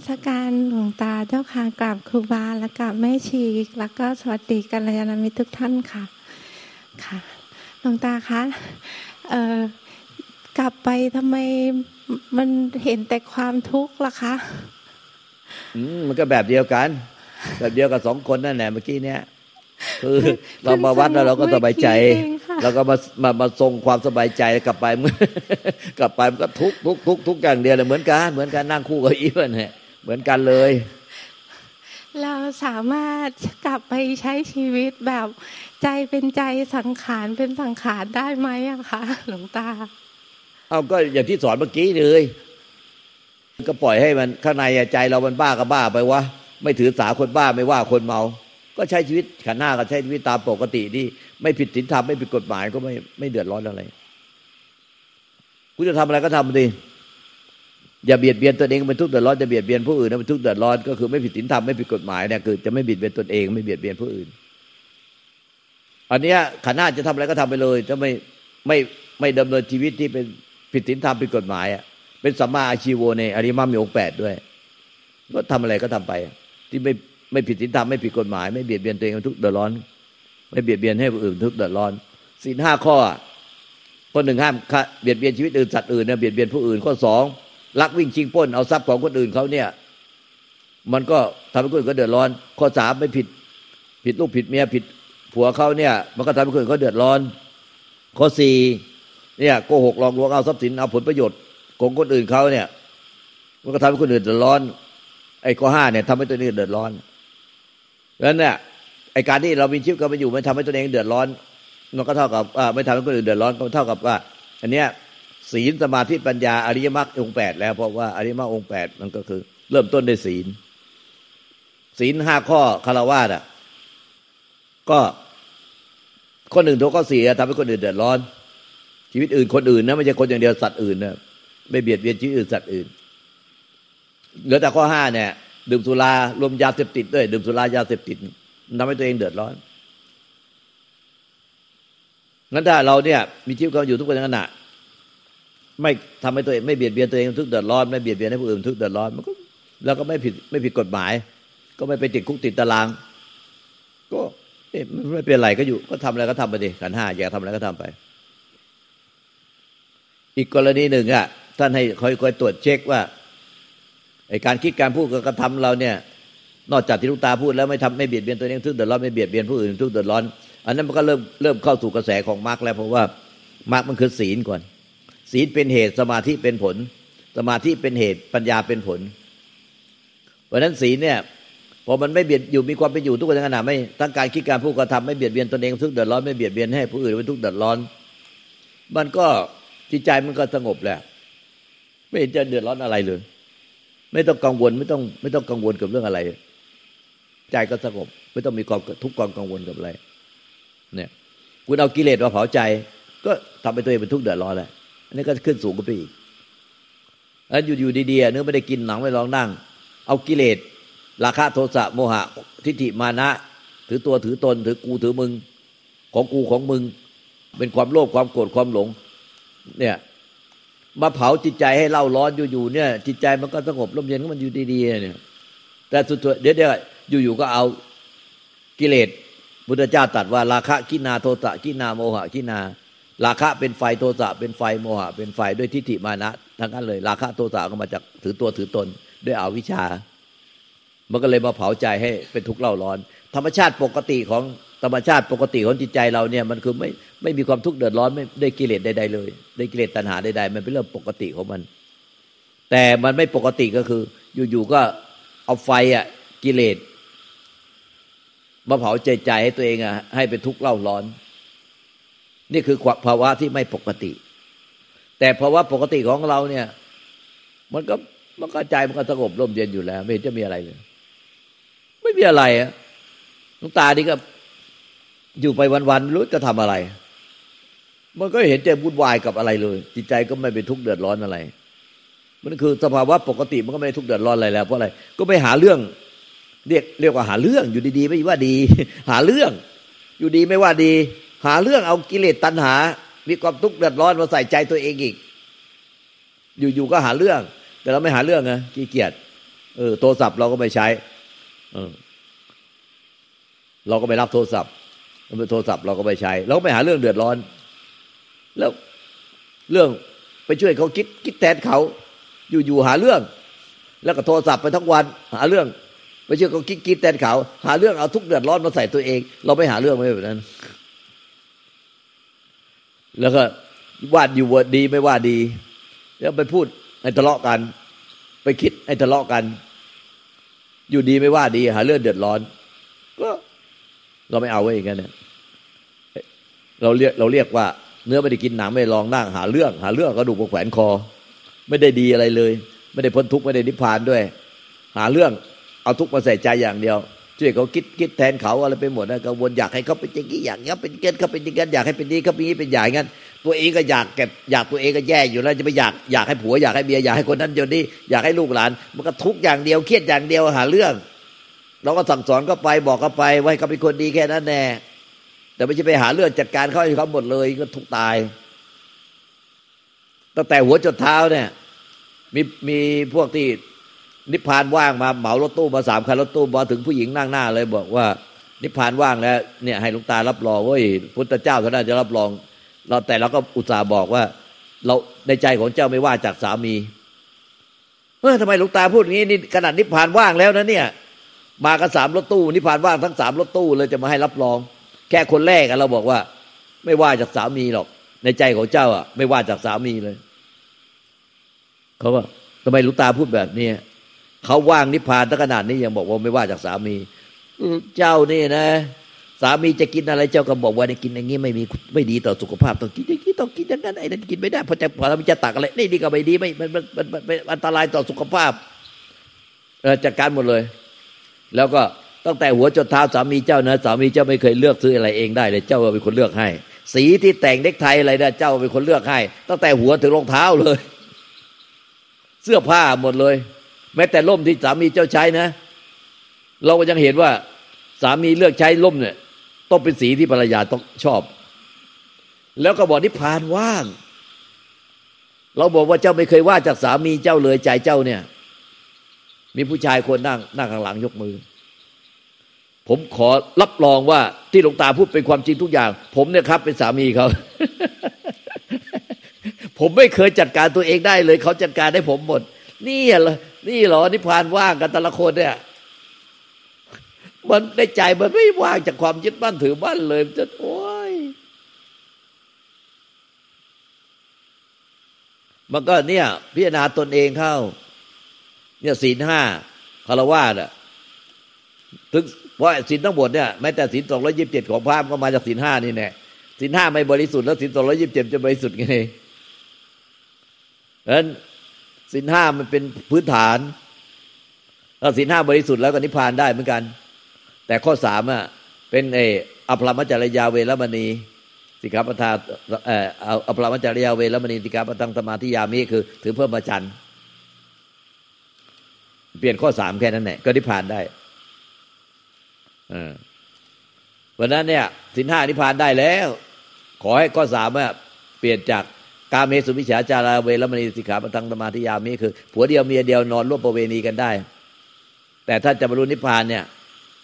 กราบนมัสการหลวงตาเจ้าค่ะกราบครูบาและกราบแม่ชีแล้วก็สวัสดีกัลยาณมิตรทุกท่านค่ะค่ะหลวงตาคะเอ่อกลับไปทำไมมันเห็นแต่ความทุกข์ล่ะคะอืมมันก็แบบเดียวกัน แบบเดียวกับสองคนนั่นแหละเมื่อกี้เนี้ยคือเรามาวัดแล้วเราก็สบายใจ เราก็มามามาทรงความสบายใจกลับไปเมื่อกลับไปมันก็ทุกทุกทุกทุกอย่างเดียวเลยเหมือนกัน เหมือนกันนั่งคู่กับอีฟเนี่ย เหมือนกันเลย เราสามารถกลับไปใช้ชีวิตแบบใจเป็นใจสังขารเป็นสังขารได้ไหมอะคะหลวงตา เอาก็อย่างที่สอนเมื่อกี้เลย ก็ปล่อยให้มันข้างในใจเรามันบ้าก็บ้าไปวะไม่ถือสาคนบ้าไม่ว่าคนเมา ก็ใช้ชีวิตขันหน้าก็ใช้ชีวิตตามปกติที่ไม่ผิดศีลธรรมไม่ผิดกฎหมายก็ไม่ไม่เดือดร้อนอะไรคุณจะทำอะไรก็ทำดี อย่าเบียดเบียนตัวเองเป็นทุกข์เดือดร้อนจะเบียดเบียนผู้อื่นเป็นทุกข์เดือดร้อนก็คือไม่ผิดศีลธรรมไม่ผิดกฎหมายเนี่ยคือจะไม่เบียดเบียนตนเองไม่เบียดเบียนผู้อื่น อันเนี้ยขันหน้าจะทำอะไรก็ทำไปเลยถ้าไม่ไม่ไม่ดำเนินชีวิตที่เป็นผิดศีลธรรมผิดกฎหมายอะเป็นสัมมาอาชีโวในอริมัมมีองแปดด้วย ก็ทำอะไรก็ทำไป ที่ไม่ไม่ผิดศีลธรรมไม่ผิดกฎหมาย ไม่เบียดเบียนตัวเองทุกเดือดร้อน ไม่เบียดเบียนให้ผู้อื่นทุกเดือดร้อนศีลห้าข้อข้อหนึ่งห้ามเบียดเบียนชีวิตอื่นสัตว์อื่นเนี่ยเบียดเบียนผู้อื่นข้อสอง ลักวิ่งชิงป้น เอาทรัพย์ของคนอื่นเขาเนี่ย มันก็ทำให้คนอื่นก็เดือดร้อน ข้อสามไม่ผิด ผิดลูกผิดเมียผิดผัวเขาเนี่ย มันก็ทำให้คนอื่นเขาเดือดร้อน ข้อสี่เนี่ยโกหกหลอกลวงเอาทรัพย์สินเอาผลประโยชน์ของคนอื่นเขาเนี่ย มันก็ทำให้คนอื่นเดือดร้อน ไอ้ข้อห้าเนี่ยทำให้ตัวเองเดือดร้อนเพราะฉะนั้นเนี่ยไอ้การที่เรามีชีวิตกันมาอยู่ไม่ทำให้ตัวเองเดือดร้อนมันก็เท่ากับไม่ทำให้คนอื่นเดือดร้อนก็เท่ากับว่า อันเนี้ย ศีลสมาธิปัญญาอริยมรรคองแปดแล้ว เพราะว่าอริยมรรคองแปดมันก็คือ เริ่มต้นด้วยศีล ศีลห้าข้อคารวะอะ ก็ข้อหนึ่งตัวข้อสี่ทำให้คนอื่นเดือดร้อน ชีวิตอื่นคนอื่นนะไม่ใช่คนอย่างเดียวสัตว์อื่นนะไม่เบียดเบียนชีวิตอื่นสัตว์อื่นเหลือแต่ข้อห้าเนี่ย ดื่มสุรารวมยาเสพติดด้วย ดื่มสุรายาเสพติดทำให้ตัวเองเดือดร้อนงั้นถ้าเราเนี่ย มีชีวิตควาอยู่ทุกวันขณะ ไม่ทำให้ตัวเองไม่เบียดเบียนตัวเองทุกเดือดร้อนไม่เบียดเบียนให้ผู้อื่นทุกเดือดร้อนมันก็เราก็ไม่ผิดไม่ผิดกฎหมาย ก็ไม่ไปติดคุกติดตาราง ก็ไม่เป็นไรก็อยู่ ก็ทำอะไรก็ทำไปดิขันห้าอยากทำอะไรก็ทำไป อีกกรณีหนึ่งอะท่านให้คอยคอยตรวจเช็คว่าไอการคิดการพูดกับกระทำเราเนี่ย นอกจากที่ลูกตาพูดแล้วไม่ทำไม่เบียดเบียนตัวเองทุกเดือดร้อนไม่เบียดเบียนผู้อื่นทุกเดือดร้อน อันนั้นมันก็เริ่มเริ่มเข้าสู่กระแสของมรรคแล้วเพราะว่ามรรคมันคือศีลก่อน ศีลเป็นเหตุสมาธิเป็นผล สมาธิเป็นเหตุปัญญาเป็นผล เพราะนั้นศีลเนี่ยพอมันไม่เบียดอยู่มีความเป็นอยู่ทุกขณะไม่ทั้งการคิดการพูดกระทำไม่เบียดเบียนตนเองทุกเดือดร้อนไม่เบียดเบียนให้ผู้อื่นเป็นทุกเดือดร้อน มันก็จิตใจมันก็สงบแหละไม่เห็นจะเดือดร้อนอะไรเลย ไม่ต้องกังวลไม่ต้องไม่ต้องกังวลกับเรื่องอะไร ใจก็สงบ ไม่ต้องมีความทุกข์ความกังวลกับอะไร เนี่ย คุณเอากิเลสมาเผาใจ ก็ทำให้ตัวเองเป็นทุกข์เดือดร้อนแหละ อันนี้ก็ขึ้นสูงขึ้นไปอีกอันอยู่อยู่ดีๆเนื้อไม่ได้กินหนังไม่ลองนั่ง เอากิเลสราคะโทสะโมหะ ทิฏฐิมานะ ถือตัวถือตน ถือกูถือมึง ของกูของมึง เป็นความโลภความโกรธความหลง เนี่ยมาเผาจิตใจให้เล่าร้อนอยู่ๆเนี่ย จิตใจมันก็สงบร่มเย็นมันอยู่ดีๆเนี่ย แต่สุดๆเดี๋ยวเดี๋ยวอยู่ๆก็เอากิเลสพุทธเจ้าตรัสว่าราคะกินาโทสะกินาโมหะกินา ราคะเป็นไฟโทสะเป็นไฟโมหะ เป็นไฟด้วยทิฏฐิมานะทั้งนั้นเลย ราคะโทสะก็มาจากถือตัวถือตน ด้วยอวิชชา มันก็เลยมาเผาใจให้เป็นทุกข์เล่าร้อน ธรรมชาติปกติของธรรมชาติปกติของจิตใจเราเนี่ยมันคือไม่ไม่มีความทุกข์เดือดร้อนไม่ได้กิเลสใดๆเลยได้กิเลสตัณหาใดๆมันเป็นเรื่องปกติของมัน แต่มันไม่ปกติก็คือ อยู่ๆก็เอาไฟอะกิเลสมาเผาใจใจให้ตัวเองอะให้เป็นทุกข์เล่าร้อน นี่คือภาวะที่ไม่ปกติ แต่ภาวะปกติของเราเนี่ย มันก็มันก็ใจมันก็สงบร่มเย็นอยู่แล้ว ไม่เห็นจะมีอะไรเลย ไม่มีอะไรอะน้องตาดีก็อยู่ไปวันๆรู้จะทำอะไร มันก็เห็นใจวุ่นวายกับอะไรเลย จิตใจก็ไม่เป็นทุกข์เดือดร้อนอะไร มันคือสภาวะปกติมันก็ไม่ทุกข์เดือดร้อนอะไรแล้วเพราะอะไร ก็ไม่หาเรื่อง เรียกเรียกว่าหาเรื่องอยู่ดีๆ ไม่ว่าดี หาเรื่อง อยู่ดีไม่ว่าดี หาเรื่องเอากิเลสตัณหา มีความทุกข์เดือดร้อนมาใส่ใจตัวเองอีก อยู่ๆก็หาเรื่อง แต่เราไม่หาเรื่องไงขี้เกียจเออโทรศัพท์เราก็ไม่ใช้ เออ เราก็ไม่รับโทรศัพท์มันโทรศัพท์เราก็ไม่ใช้ เราก็ไปหาเรื่องเดือดร้อน แล้วเรื่องไปช่วยเขาคิดคิดแทนเขา อยู่อยู่หาเรื่อง แล้วก็โทรศัพท์ไปทั้งวัน หาเรื่องไปช่วยเขาคิดคิดแทนเขา หาเรื่องเอาทุกเดือดร้อนมาใส่ตัวเอง เราไม่หาเรื่องไม่แบบนั้น แล้วก็วาดอยู่ว่าดีไม่ว่าดี แล้วไปพูดให้ทะเลาะกัน ไปคิดให้ทะเลาะกัน อยู่ดีไม่ว่าดีหาเรื่องเดือดร้อน ก็เราไม่เอาไว้อย่างนั้นเนี่ยเราเรียกเราเรียกว่า เนื้อไม่ได้กินหนังไม่ลองนั่งหาเรื่อง หาเรื่องก็ดูกแขวนคอ ไม่ได้ดีอะไรเลย ไม่ได้พ้นทุกข์ไม่ได้นิพพานด้วย หาเรื่องเอาทุกข์มาใส่ใจอย่างเดียว ช่วยเขาคิดคิดแทนเขาอะไรไปหมดนะกังวลอยากให้เขาเป็นอย่างนี้อยางนี้เป็นเกณฑ์เขาเป็นอย่างนั้นอยากให้เป็นนี้เขาเป็นนี้เป็นอย่างนั้นตัวเองก็อยากเก็บอยากตัวเองก็แย่อยู่แล้วจะไปอยากอยากให้ผัวอยากให้เมียอยากให้คนนั้นอยนี้อยากให้ลูกหลาน มันก็ทุกอย่างเดียวเครียดอย่างเดียวหาเรื่องเราก็สั่งสอนก็ไปบอกก็ไปไว้เขาเป็นคนดีแค่นั้นแน่แต่ไม่ใช่ไปหาเรื่องจัดการเขาให้เขาหมดเลยก็ทุกตายตั้งแต่หัวจดเท้าเนี่ยมีมีพวกที่ นิพพานว่างมาเหมารถตู้มาสามคันรถตู้มาถึงผู้หญิงนั่งหน้าเลยบอกว่า นิพพานว่างแล้วเนี่ยให้ลุงตารับรองเว่าพุทธเจ้าเขาน่าจะรับรอง เราแต่เราก็อุตส่าห์บอกว่า เราในใจของเจ้าไม่ว่าจากสามีเออทำไมลุงตาพูดงี้นี่ขนาดนิพพานว่างแล้วนะเนี่ย มากันสามรถตู้นิพพานว่างทั้งสามรถตู้เลยจะมาให้รับรอง แค่คนแรกเราบอกว่า ไม่ว่าจากสามีหรอก ในใจของเจ้าอะ ไม่ว่าจากสามีเลยเขาว่าทำไมลุงตาพูดแบบนี้ เขาว่างนิพพานตั้งขนาดนี้ยังบอกว่าไม่ว่าจากสามี เจ้านี่นะ สามีจะกินอะไรเจ้าก็บอกว่าในกินอย่างนี้ไม่มีไม่ดีต่อสุขภาพต้องกินอย่างนี้ต้องกินอย่างนั้นไอ้นั่นกินไม่ได้พอจะพอเราจะตักอะไรนี่ดีก็ไม่ดีไม่มันมันมันมันอันตรายต่อสุขภาพจัดการหมดเลย แล้วก็ตั้งแต่หัวจนเท้าสามีเจ้านะสามีเจ้าไม่เคยเลือกซื้ออะไรเองได้เลยเจ้าเป็นคนเลือกให้ สีที่แต่งเด็กไทยอะไรนะเจ้าเป็นคนเลือกให้ ตั้งแต่หัวถึงรองเท้าเลย เสื้อผ้าหมดเลย แม้แต่ล่มที่สามีเจ้าใช้นะ เราก็ยังเห็นว่า สามีเลือกใช้ล่มเนี่ยต้องเป็นสีที่ภรรยาต้องชอบ แล้วก็บอกนิพพานว่าง เราบอกว่าเจ้าไม่เคยว่าจากสามีเจ้าเลยใจเจ้าเนี่ย มีผู้ชายคนนั่งนั่งข้างหลังยกมือ ผมขอรับรองว่าที่หลวงตาพูดเป็นความจริงทุกอย่าง ผมเนี่ยครับ เป็นสามีเขาผมไม่เคยจัดการตัวเองได้เลย เขาจัดการได้ผมหมดนี่เหรอ นี่เหรอนิพพานว่างกันแต่ละคนเนี่ย มันในใจมันไม่ว่างจากความยึดมั่นถือมั่นเลยจะโอ้ยมันก็เนี่ย พิจารณาตนเองเข้า เนี่ยศีลห้าคารวะอะถึงเพราะศีลทั้งหมดเนี่ยแม้แต่ศีลสองร้อยิบเจ็ดของพระก็มาจากศีลห้านี่แน่ศีลห้าไม่บริสุทธิ์แล้วศีลสองร้อยิบเจ็ดจะบริสุทธิ์ไงเพราะฉะนั้น สินห้ามันเป็นพื้นฐานถ้าสินห้าบริสุทธิ์แล้วก็นิพพานได้เหมือนกัน แต่ข้อสามอะเป็นเออภรมจริยาเวรมณี สิกขาปทาเอออภรมจริยาเวรมณีสิกขาปตังสมาธิยามิคือ ถือเพิ่มมาจันเปลี่ยนข้อสามแค่นั้นแหละก็นิพพานได้อวันนั้นเนี่ยสินห้านิพพานได้แล้ว ขอให้ข้อสามอะเปลี่ยนจาก กาเมสุวิชาจาราเวรมณีสิกขาปทังธรรมาธิยามีคือ ผัวเดียวเมียเดียวนอนร่วมประเวณีกันได้ แต่ถ้าจะบรรลุนิพพานเนี่ย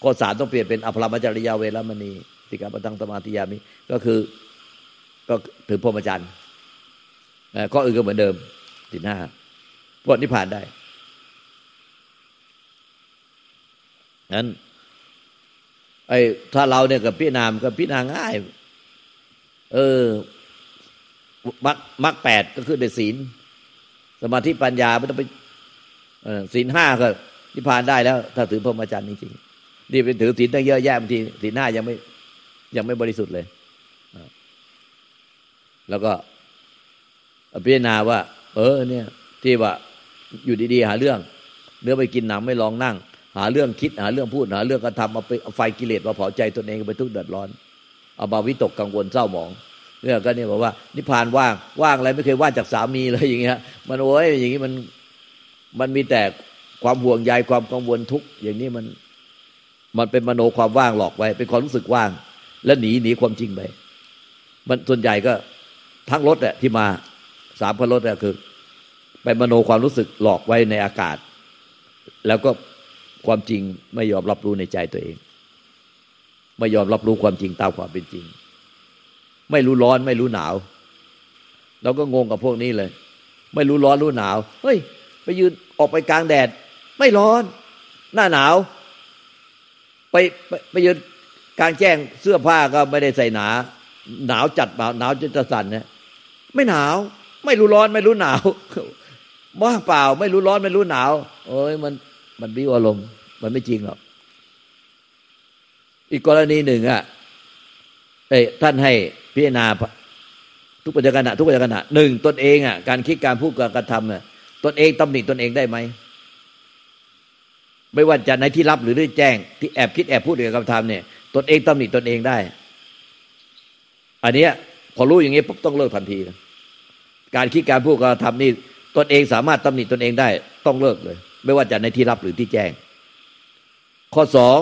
ข้อสามต้องเปลี่ยนเป็นอภรมจริยาเวรมณีสิกขาปทังธรรมาธิยามีก็คือก็ถือพรหมจรรย์ข้ออื่นก็เหมือนเดิมสินห้าพวกนิพพานได้นั้นไอ้ถ้าเราเนี่ยกับพี่นามกับพี่นาง่าย เออ มักมักแปดก็คือในศีล สมาธิปัญญาไม่ต้องไปศีลห้าก็นิพพานได้แล้ว ถ้าถือพรหมจรรย์จริงๆนี่เป็นถือศีลตั้งเยอะแยะบางทีศีลห้ายังไม่ยังไม่บริสุทธิ์เลย แล้วก็พิจารณาว่า เออ เนี่ย ที่ว่าอยู่ดีๆ หาเรื่อง เนื้อไปกินหนังไม่ลองนั่ง หาเรื่องคิดหาเรื่องพูดหาเรื่องกระทำเอาไปไฟกิเลสมาเผาใจตนเองไปทุกข์เดือดร้อน เอาบาวิตกกังวลเศร้าหมอง เนี่ยก็เนี่ยบอกว่า นิพพานว่างว่างอะไรไม่เคยว่างจากสามีเลยอย่างเงี้ย มันโอ้ยอย่างนี้มันมันมีแต่ความห่วงใยความกังวลทุกอย่างนี้มันมันเป็นมโนความว่างหลอกไว้ เป็นความรู้สึกว่าง แล้วหนีหนีความจริงไปมันส่วนใหญ่ก็ทั้งรถอะที่มาสามคันรถอะคือ ไปมโนความรู้สึกหลอกไว้ในอากาศ แล้วก็ความจริงไม่ยอมรับรู้ในใจตัวเอง ไม่ยอมรับรู้ความจริงตามความเป็นจริง ไม่รู้ร้อนไม่รู้หนาว เราก็งงกับพวกนี้เลย ไม่รู้ร้อนรู้หนาว เฮ้ย ไปยืนออกไปกลางแดด ไม่ร้อน หน้าหนาว ไปไปไปยืนกลางแจ้งเสื้อผ้าก็ไม่ได้ใส่หนา หนาวจัดเปล่าหนาวจนจะสั่นเนี่ยไม่หนาว ไม่รู้ร้อนไม่รู้หนาวว่างเปล่า ไม่รู้ร้อนไม่รู้หนาวโอ้ยมันมันบิวอารมณ์มันไม่จริงหรอกอีกกรณีหนึ่งอะเอ้ท่านให้ พิจารณาทุกปัจจุบันทุกปัจจุบันหนึ่งตนเองอะการคิดการพูดการกระทำเนี่ยตนเองตำหนิตนเองได้ไหมไม่ว่าจะในที่รับหรือที่แจ้ง ที่แอบคิดแอบพูดหรือกระทำเนี่ยตนเองตำหนิตนเองได้ อันเนี้ยพอรู้อย่างนี้ปุ๊บต้องเลิกทันทีนะการคิดการพูดการทำนี่ตนเองสามารถตำหนิตนเองได้ ต้องเลิกเลย ไม่ว่าจะในที่รับหรือที่แจ้ง ข้อสอง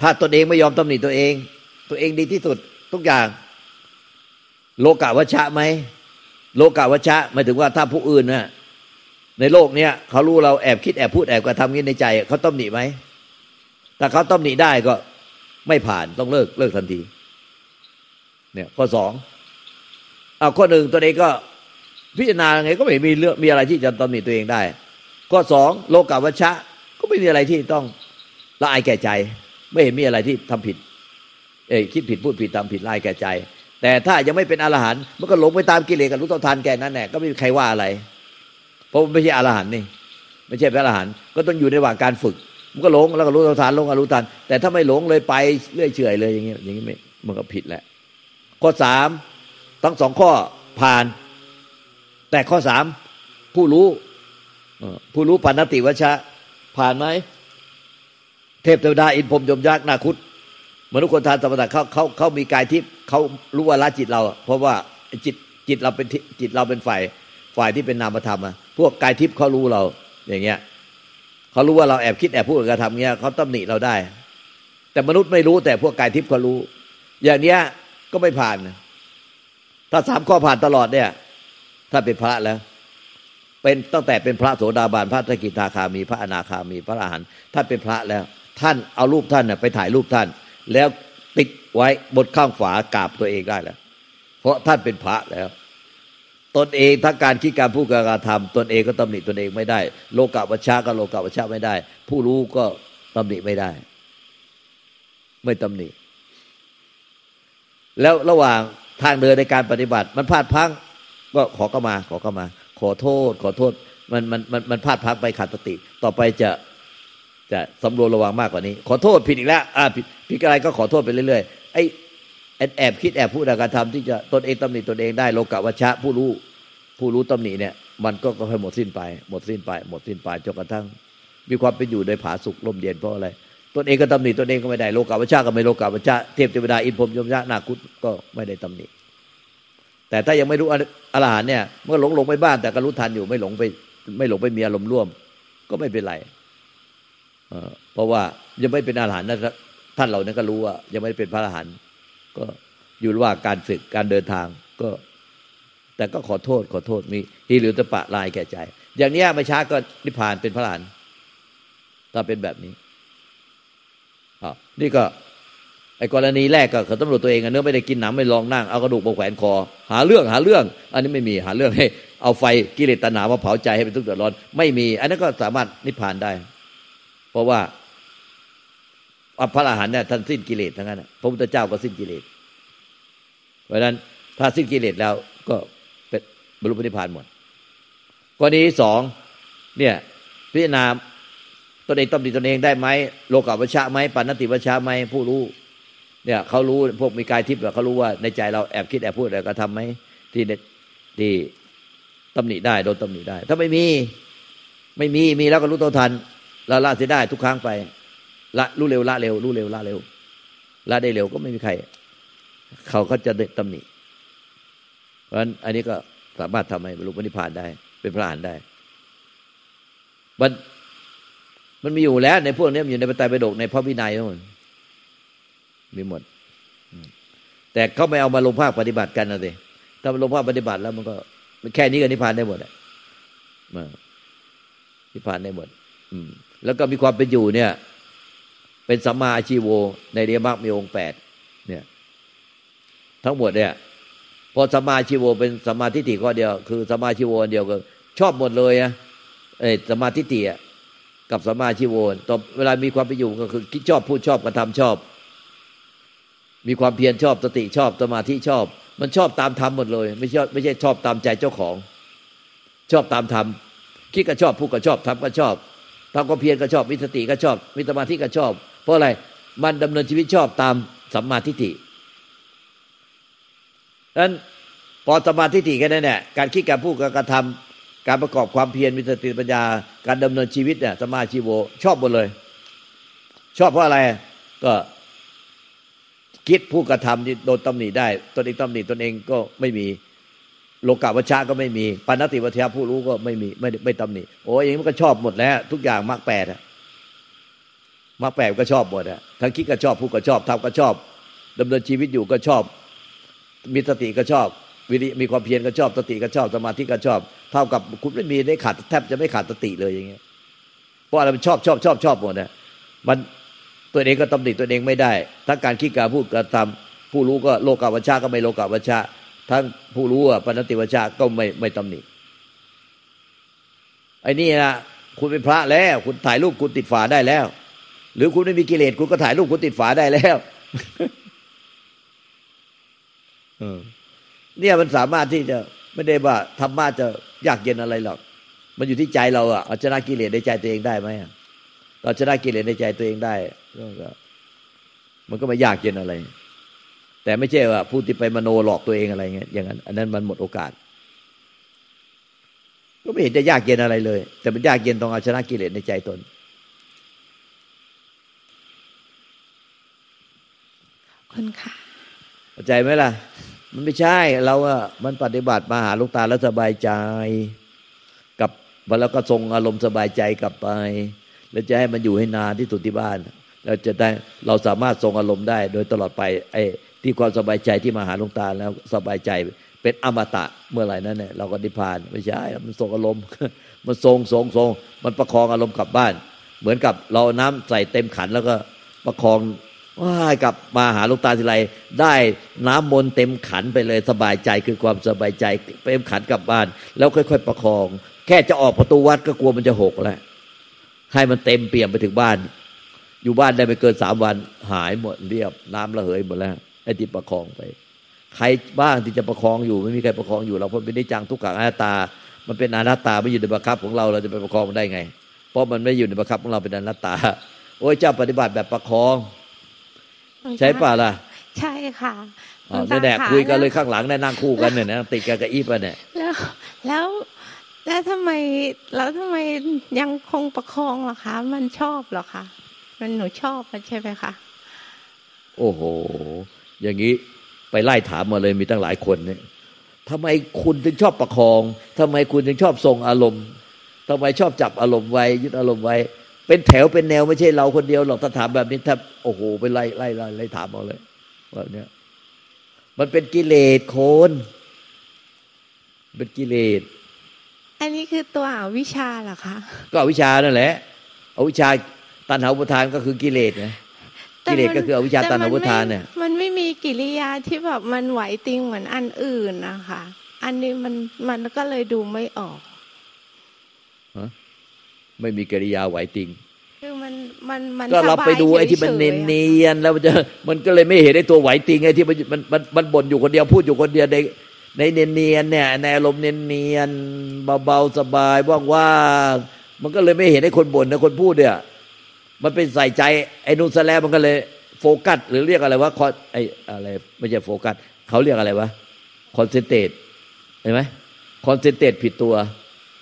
ถ้าตนเองไม่ยอมตำหนิตัวเอง ตัวเองดีที่สุด ทุกอย่าง โลกาวัชะไหมโลกาวัชะหมายถึงว่าถ้าผู้อื่นนะในโลกเนี้ยเขารู้เราแอบคิดแอบพูดแอบกระทำนี้ในใจเขาตำหนิไหมถ้าเขาตำหนิได้ก็ไม่ผ่านต้องเลิกเลิกทันที เนี่ยข้อสองเอาข้อหนึ่งตัวเองก็พิจารณาไงก็ไม่มีเรื่องมีอะไรที่จะตำหนิตัวเองได้ ข้อสองโลกาวัชชะ ก็ไม่มีอะไรที่ต้องละอายแก่ใจ ไม่เห็นมีอะไรที่ทำผิด เอ้คิดผิดพูดผิดทำผิดไละอายแก่ใจ แต่ถ้ายังไม่เป็นอรหันต์มันก็หลงไปตามกิเลสกับรู้ต่อทานแก่นั้นแหละก็ไม่มีใครว่าอะไร เพราะมันไม่ใช่อรหันต์นี่ไม่ใช่พระอรหันต์ก็ต้องอยู่ในระหว่างการฝึก มันก็หลงแล้วก็รู้ต่อทานหลงก็รู้ทาน แต่ถ้าไม่หลงเลยไปเรื่อยเฉยเลยอย่างเงี้ยอย่างนี้ไม่มันก็ผิดแหละข้อสามทั้งสองข้อผ่าน แต่ข้อสามผู้รู้ผู้รู้ปานติวชะ ผ่านไหมเทพเทวดาอินพรมยมยักษ์นาคุต มนุษย์คนทานธรรมดาเขาเขาเขามีกายทิพย์เขารู้ว่าละจิตเรา เพราะว่าจิตจิตเราเป็นจิตเราเป็นฝ่ายฝ่ายที่เป็นนามธรรมอะพวกกายทิพย์เขารู้เราอย่างเงี้ยเขารู้ว่าเราแอบคิดแอบพูดกระทำเงี้ยเขาตำหนิเราได้ แต่มนุษย์ไม่รู้แต่พวกกายทิพย์เขารู้ อย่างเนี้ยก็ไม่ผ่าน ถ้าสามข้อผ่านตลอดเนี่ย ถ้าเป็นพระแล้ว เป็นตั้งแต่เป็นพระโสดาบันพระสกิทาคามีพระอนาคามีพระอรหันต์ท่านเป็นพระแล้ว ท่านเอารูปท่านไปถ่ายรูปท่าน แล้วติดไว้บนข้างฝากราบตัวเองได้แล้ว เพราะท่านเป็นพระแล้ว ตนเองทั้งการคิดการพูดการทำตนเองก็ตำหนิตนเองไม่ได้ โลกาวัชชะก็โลกาวัชชะไม่ได้ ผู้รู้ก็ตำหนิไม่ได้ ไม่ตำหนิ แล้วระหว่างทางเดินในการปฏิบัติ มันพลาดพังก็ขอก็มา ขอก็มา ขอโทษ ขอโทษมันมันมันมันพลาดพังไปขาดสติ ต่อไปจะ จะสำรวมระวังมากกว่านี้ ขอโทษผิดอีกแล้วอ่าผิดผิดอะไรก็ขอโทษไปเรื่อยๆไอ้แอบคิดแอบพูดการทำที่จะตนเองตำหนิตนเองได้โลกวัชชะผู้รู้ผู้รู้ตำหนิเนี่ยมันก็ค่อยหมดสิ้นไป หมดสิ้นไป หมดสิ้นไปจนกระทั่ง มีความเป็นอยู่ในผาสุกลมเย็นเพราะอะไรตนเองก็ตำหนิตนเองก็ไม่ได้โลกาวัชชะก็ไม่โลกาวัชชะเทพเทวดาอินพรมยมยะนาคุตก็ไม่ได้ตำหนิ แต่ถ้ายังไม่รู้อรหันเนี่ยเมื่อหลงหลงไปบ้านแต่ก็รู้ทันอยู่ไม่หลงไป ไม่หลงไปมีอารมณ์ร่วม ก็ไม่เป็นไร เพราะว่ายังไม่เป็นอรหันต์นะท่านเรานั้นก็รู้ว่า ยังไม่เป็นพระอรหันต์ก็อยู่ระหว่างการฝึกการเดินทางก็ แต่ก็ขอโทษขอโทษมีฮีหรือตะปะลายแก่ใจ อย่างนี้ไม่ช้าก็นิพพานเป็นพระอรหันต์ถ้าเป็นแบบนี้อ่านี่ก็ไอ้กรณีแรกก็เขาตำรวจตัวเองเนื้อไม่ได้กินหนังไม่ลองนั่งเอากระดูกมาแขวนคอ หาเรื่องหาเรื่อง อันนี้ไม่มีหาเรื่องให้ เอาไฟกิเลสตนามาเผาใจให้เป็นทุกข์เดือดร้อน ไม่มี อันนั้นก็สามารถนิพพานได้ เพราะว่าพระอรหันต์เนี่ยท่านสิ้นกิเลสทั้งนั้นพระพุทธเจ้าก็สิ้นกิเลสเพราะฉะนั้นถ้าสิ้นกิเลสแล้วก็เป็นบรรลุนิพพานหมดกรณีสองเนี่ยพิจารณาตนเองตำหนิตนเองได้ไหมโลกาวัชชะไหมปานติวัชชะไหมผู้รู้ เนี่ยเขารู้พวกมีกายทิพย์เขารู้ว่าในใจเราแอบคิดแอบพูดแอะไรก็ทำไหมที่ที่ตำหนิได้โดนตำหนิได้ ถ้าไม่มี ไม่มีมีแล้วก็รู้ตัวทัน เราละเสียได้ทุกครั้งไป ละรู้เร็วละเร็วรู้เร็วละเร็วละได้เร็วก็ไม่มีใคร เขาก็จะตำหนิเพราะฉะนั้นอันนี้ก็สามารถทำให้บรรลุนิพพานได้ เป็นพระอรหันต์ได้มันมันมีอยู่แล้วในพวกนี้อยู่ในปไตยปิฎกในพระวินัยทั้งหมดมีหมด แต่เขาไม่เอามาลงภาคปฏิบัติกันนะสิถ้ามาลงภาคปฏิบัติแล้วมันก็แค่นี้ก็นิพพานได้หมดอะนิพพานได้หมด อืม แล้วก็มีความเป็นอยู่เนี่ย เป็นสัมมาอาชีโว ในเรียมรรคมีองค์แปดเนี่ย ทั้งหมดเนี่ย พอสัมมาอาชีโวเป็นสัมมาทิฏฐิข้อเดียว คือสัมมาอาชีโวเดียวก็ชอบหมดเลยอะเอ้สัมมาทิฏฐิกับสัมมาอาชีโวตอนเวลามีความเป็นอยู่ก็คือคิดชอบพูดชอบกระทำชอบ มีความเพียรชอบสติชอบสมาธิชอบ มันชอบตามธรรมหมดเลย ไม่ชอบไม่ใช่ชอบตามใจเจ้าของ ชอบตามธรรมคิดก็ชอบพูดก็ชอบทำก็ชอบ ทำก็เพียรก็ชอบมีสติก็ชอบมีสมาธิก็ชอบ เพราะอะไรมันดำเนินชีวิตชอบตามสัมมาทิฏฐิดังนั้นพอสมาธิฏฐิแค่นั้นแหละการคิดการพูดการกระทำการประกอบความเพียรมีสติปัญญา การดำเนินชีวิตเนี่ยสมาชีโวชอบหมดเลย ชอบเพราะอะไรก็คิดผู้กระทำโดนตำหนิได้ตนเองตำหนิตนเองก็ไม่มี โลกาวัชชะก็ไม่มีปานติวัชยะผู้รู้ก็ไม่มีไม่ไม่ตำหนิโอ้ยอย่างนี้มันก็ชอบหมดแล้ว ทุกอย่างมรรคแปดอะมรรคแปดก็ชอบหมดอะทั้งคิดก็ชอบผู้ก็ชอบทำก็ชอบดำเนินชีวิตอยู่ก็ชอบ มีสติก็ชอบวิริมีความเพียรก็ชอบสติก็ชอบสมาธิก็ชอบ เท่ากับคุณไม่มีได้ขาดแทบจะไม่ขาดสติเลยอย่างเงี้ยเพราะอะไรมันชอบชอบชอบชอบหมดนะมันตัวเองก็ตำหนิตัวเองไม่ได้ทั้งการคิดการพูดการทำผู้รู้ก็โลกาวัชชะก็ไม่โลกาวัชชะ ทั้งผู้รู้อะปณติวัชชะก็ไม่ไม่ตำหนิไอ้นี่นะคุณเป็นพระแล้ว คุณถ่ายรูปคุณติดฝาได้แล้ว หรือคุณไม่มีกิเลสคุณก็ถ่ายรูปคุณติดฝาได้แล้วเนี่ยมันสามารถที่จะไม่ได้ว่าธรรมะจะยากเย็นอะไรหรอก มันอยู่ที่ใจเราอะเอาชนะกิเลสในใจตัวเองได้ไหมเราชนะกิเลสในใจตัวเองได้ก็มันก็ไม่ยากเย็นอะไร แต่ไม่ใช่ว่าผู้ที่ไปมโนหลอกตัวเองอะไรเงี้ยอย่างนั้น อันนั้นมันหมดโอกาส ก็ไม่เห็นจะยากเย็นอะไรเลย แต่มันยากเย็นตรงเอาชนะกิเลสในใจตน คุณค่ะเข้าใจไหมล่ะ มันไม่ใช่เราอะมันปฏิบัติมาหาลูกตาแล้วสบายใจ กับแล้วก็ทรงอารมณ์สบายใจกลับไป แล้วจะให้มันอยู่ให้นานที่สุดที่บ้านเราจะได้เราสามารถทรงอารมณ์ได้ โดยตลอดไปไอ้ ที่ความสบายใจที่มาหาหลวงตาแล้วสบายใจเป็นอมตะเมื่อไหร่นั้นเนี่ยเราก็นิพพานไม่ใช่มันทรงอารมณ์มันทรงทรงทรงมันประคองอารมณ์กลับบ้าน เหมือนกับเราน้ำใส่เต็มขันแล้วก็ประคองว่ากลับมาหาลูกตาทีไรได้น้ำมนเต็มขันไปเลยสบายใจคือความสบายใจเต็มขันกลับบ้าน แล้วค่อย ๆ ประคอง แค่จะออกประตูวัดก็กลัวมันจะหกแล้วให้มันเต็มเปี่ยมไปถึงบ้าน อยู่บ้านได้ไม่เกินสามวันหายหมดเรียบน้ำระเหยหมดแล้ว ไอ้ที่ประคองไป ใครบ้างที่จะประคองอยู่ ไม่มีใครประคองอยู่เราเพราะเป็นได้จังทุกขังอนัตตา มันเป็นอนัตตาไม่อยู่ในบังคับของเราเราจะไปประคองมันได้ไง เพราะมันไม่อยู่ในบังคับของเราเป็นอนัตตา โอ้ยเจ้าปฏิบัติแบบประคอง ใช่ป่ะล่ะ ใช่ค่ะอ๋อแดกคุยกันเลยข้างหลังได้นั่งคู่กันเนี่ยนะติดกันกับอีปะเนี่ยแล้วแล้วแล้วทำไมแล้วทำไมยังคงประคองล่ะคะ มันชอบหรอคะมันหนูชอบใช่ไหมคะโอ้โห อย่างนี้ไปไล่ถามมาเลยมีตั้งหลายคนเนี่ยทำไมคุณถึงชอบประคองทำไมคุณถึงชอบทรงอารมณ์ทำไมชอบจับอารมณ์ไว้ยึดอารมณ์ไว้ เป็นแถวเป็นแนวไม่ใช่เราคนเดียวหรอกถ้าถามแบบนี้ถ้าโอ้โหไปไล่ไล่ไล่ไล่ถามเอาเลยแบบเนี้ยมันเป็นกิเลสโคนเป็นกิเลส อันนี้คือตัวอวิชาเหรอคะ ก็อวิชานั่นแหละอวิชาตันหาอุทานก็คือกิเลสไง กิเลสก็คืออวิชาตันหาอุทานเนี่ยมันไม่มีกิริยาที่แบบมันไหวติงเหมือนอันอื่นนะคะอันนี้มันมันก็เลยดูไม่ออกไม่มีกิริยาไหวติงคือมันมันมันก็เราไปดูไอ้ที่มันเนียนเนียนแล้วมันจะมันก็เลยไม่เห็นไอ้ตัวไหวติงไอ้ที่มันมันมันบ่นอยู่คนเดียวพูดอยู่คนเดียวในในเนียนเนียนเนี่ยในอารมณ์เนียนเนียนเบาๆสบายว่างๆมันก็เลยไม่เห็นไอ้คนบ่นนะคนพูดเนี่ย มันเป็นใส่ใจไอ้นุ่นซะแล้วมันก็เลยโฟกัสหรือเรียกอะไรว่า con ไอ้อะไรไม่ใช่โฟกัสเขาเรียกอะไรวะ concentrate เห็นไหม concentrate ผิดตัว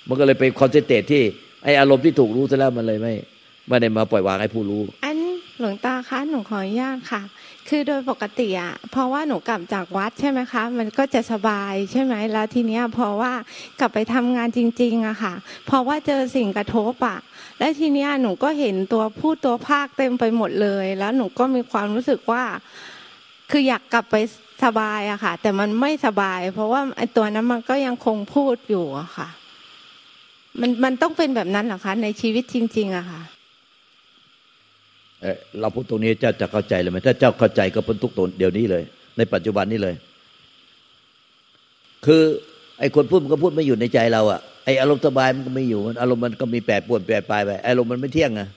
มันก็เลยไป concentrate ที่ไออารมณ์ที่ถูกรู้ซะแล้วมันเลยไม่ไม่ได้มาปล่อยวางให้ผู้รู้ อันหลวงตาคะหนูขออนุญาตค่ะ คือโดยปกติอะเพราะว่าหนูกลับจากวัดใช่ไหมคะ มันก็จะสบายใช่ไหมแล้วทีเนี้ยเพราะว่ากลับไปทำงานจริงๆอะค่ะ เพราะว่าเจอสิ่งกระทบอะและทีเนี้ยหนูก็เห็นตัวพูดตัวภาคเต็มไปหมดเลย แล้วหนูก็มีความรู้สึกว่า คืออยากกลับไปสบายอะค่ะ แต่มันไม่สบาย เพราะว่าไอตัวนั้นมันก็ยังคงพูดอยู่อะค่ะ มันมันต้องเป็นแบบนั้นเหรอคะในชีวิตจริง ๆอะค่ะ เเราพูดตรงนี้เจ้าจะเข้าใจเลยไหมถ้าเจ้าเข้าใจก็พ้นทุกตนเดี๋ยวนี้เลย ในปัจจุบันนี้เลย คือไอ้คนพูดมันก็พูดไม่อยู่ในใจเราอะไอ้อารมณ์สบายมันก็ไม่อยู่อารมณ์มันก็มีแปรปรวนแปรปลายไปอารมณ์มันไม่เที่ยงอะ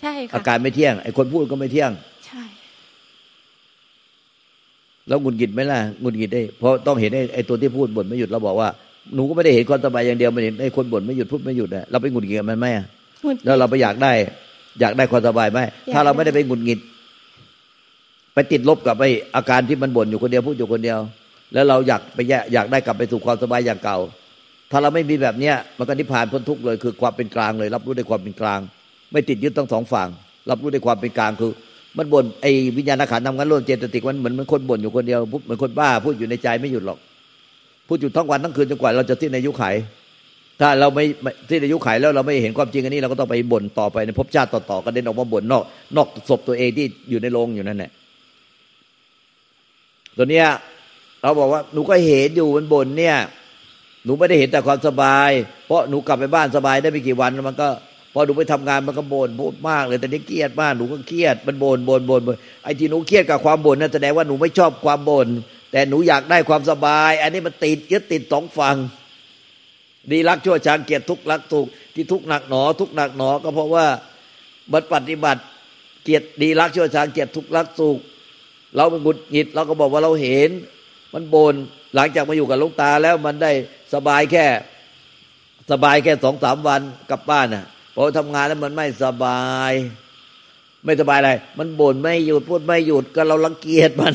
ใช่ค่ะอาการไม่เที่ยงไอ้คนพูดก็ไม่เที่ยง ใช่ แล้วงุนกิดไหมล่ะงุนกิดได้เพราะต้องเห็นไอ้ตัวที่พูดบ่นไม่หยุดเราบอกว่าหนูก็ไม่ได้เห็นความสบายอย่างเดียวมันเห็นไอ้คนบ่นไม่หยุดพูดไม่หยุดนะเราไปงุนกิดมันไหมแล้วเราไปอยากได้ อยากได้ความสบายไหมถ้าเราไม่ได้ไปงุนกิด ไปติดลบกับไอ้อาการที่มันบ่นอยู่คนเดียวพูดอยู่คนเดียว แล้วเราอยากไปแยอยากได้กลับไปสู่ความสบายอย่างเก่า ถ้าเราไม่มีแบบเนี้ยมันก็นิพพานพ้นทุกข์เลย คือความเป็นกลางเลย รับรู้ได้ความเป็นกลาง ไม่ติดยึดทั้งสองฝั่ง รับรู้ได้ความเป็นกลางคือ มันบ่นไอ้วิญญาณขันทำงานร่วมเจตติกมันเหมือนมันคนบ่นอยู่คนเดียวเหมือนคนบ้าพูดอยู่ในใจไม่หยุดหรอกพูดอยู่ทั้งวันทั้งคืนจนกว่าเราจะสิ้นอายุไข ถ้าเราไม่สิ้นอายุไขแล้วเราไม่เห็นความจริงอันนี้เราก็ต้องไปบ่นต่อไปในภพชาติต่อๆกันเด่นออกมาบ่นนอก นอกศพตัวเองที่อยู่ในโรงอยู่นั่นแหละตัวเนี้ยเราบอกว่าหนูก็เห็นอยู่มันบ่นเนี่ย หนูไม่ได้เห็นแต่ความสบาย เพราะหนูกลับไปบ้านสบายได้ไม่กี่วันมันก็พอหนูไปทำงานมันก็บ่นพูดมากเลยแต่นี่เครียดมากหนูก็เครียดมันบ่นบ่นบ่นบ่นไอ้ที่หนูเครียดกับความบ่นนั่นแสดงว่าหนูไม่ชอบความบ่นแต่หนูอยากได้ความสบาย อันนี้มันติดยึดติดสองฝั่ง ดีรักชั่วชังเกียรติทุกรักทุกที่ทุกหนักหนอ ทุกหนักหนอ ก็เพราะว่าบัดปฏิบัติเกียรติดีรักชั่วชังเกียรติทุกรักสุขเราเป็นบุญหิดเราก็บอกว่าเราเห็น มันบนหลังจากมาอยู่กับลูกตาแล้วมันได้สบายแค่สบายแค่สองสามวันกลับบ้านน่ะพอทำงานแล้วมันไม่สบาย ไม่สบายอะไร มันบ่นไม่หยุดพูดไม่หยุดก็เราลังเกียจมัน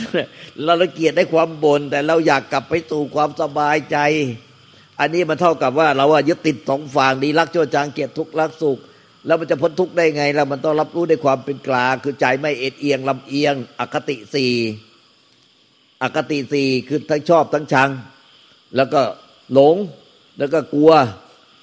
เราลังเกียจได้ความบ่นแต่เราอยากกลับไปสู่ความสบายใจ อันนี้มันเท่ากับว่าเราว่ายึดติดสองฝั่งดีรักชั่วจางเกียรติทุกข์รักสุข แล้วมันจะพ้นทุกข์ได้ไงแล้วมันต้องรับรู้ในความเป็นกลางคือใจไม่เอ็ดเอียงลำเอียง อคติสี่อคติสี่คือทั้งชอบทั้งชัง แล้วก็หลงแล้วก็กลัว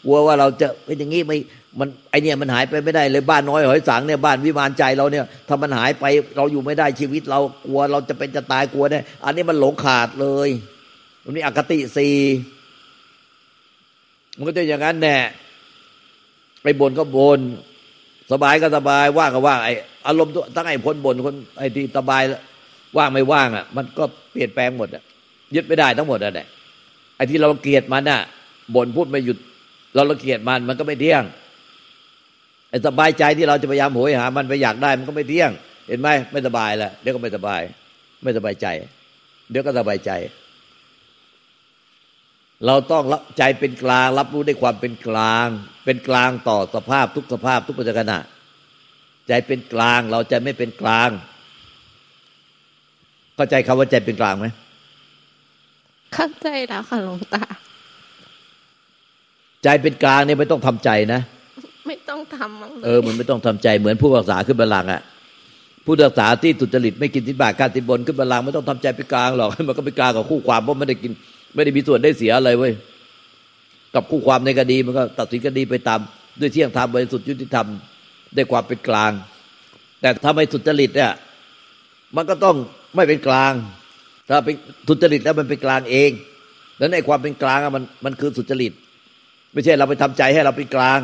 กลัวว่าเราจะเป็นอย่างนี้ไม่มันไอเนี่ยมันหายไปไม่ได้เลยบ้านน้อยหอยสังเนี่ยบ้านวิมานใจเราเนี่ยถ้ามันหายไปเราอยู่ไม่ได้ชีวิตเรากลัวเราจะเป็นจะตายกลัวเนี่ยอันนี้มันหลงขาดเลยตรงนี้อคติสี่ มันก็จะอย่างนั้นแน่ไปบนก็บน สบายก็สบายว่างก็ว่างไออารมณ์ตั้งไอ้พ้นบนคนไอ้ที่สบายว่างไม่ว่างอะ มันก็เปลี่ยนแปลงหมดอะยึดไม่ได้ทั้งหมดอะเนี่ไอ้ที่เราเกลียดมันอะบ่นพูดไม่หยุด เราเราเกลียดมันมันก็ไม่เที่ยงไอ้สบายใจที่เราจะพยายามโหยหา มันไปอยากได้มันก็ไม่เที่ยง เห็นไหมไม่สบายแล้วเดี๋ยวก็ไม่สบาย ไม่สบายใจ เดี๋ยวก็สบายใจ เราต้องใจเป็นกลาง รับรู้ได้ความเป็นกลาง เป็นกลางต่อสภาพทุกสภาพทุกปัจจุบันใจเป็นกลาง เราใจไม่เป็นกลาง เข้าใจคำว่าใจเป็นกลางไหมเข้าใจแล้วค่ะหลวงตา ใจเป็นกลางเนี่ยไม่ต้องทำใจนะไม่ต้องทำเออมันไม่ต้องทำใจเหมือนผู้รักษาขึ้นบัลลังก์อะผู้รักษาที่ตุจริตไม่กินสิบาทการติบนขึ้นบัลลังก์ไม่ต้องทำใจไปกลางหรอกมันก็ไปกลางกับคู่ความเพราะไม่ได้กิน ไม่ได้มีส่วนได้เสียอะไรเว้ยกับคู่ความในคดีมันก็ตัดสินคดีไปตาม ด้วยเที่ยงธรรมบริสุทธิยุติธรรมได้ความเป็นกลาง แต่ถ้าไม่สุจริตเนี่ยมันก็ต้องไม่เป็นกลาง ถ้าเป็นสุจริตแล้วมันเป็นกลางเองแล้วในความเป็นกลางมันมันคือสุจริต ไม่ใช่เราไปทำใจให้เราเป็นกลาง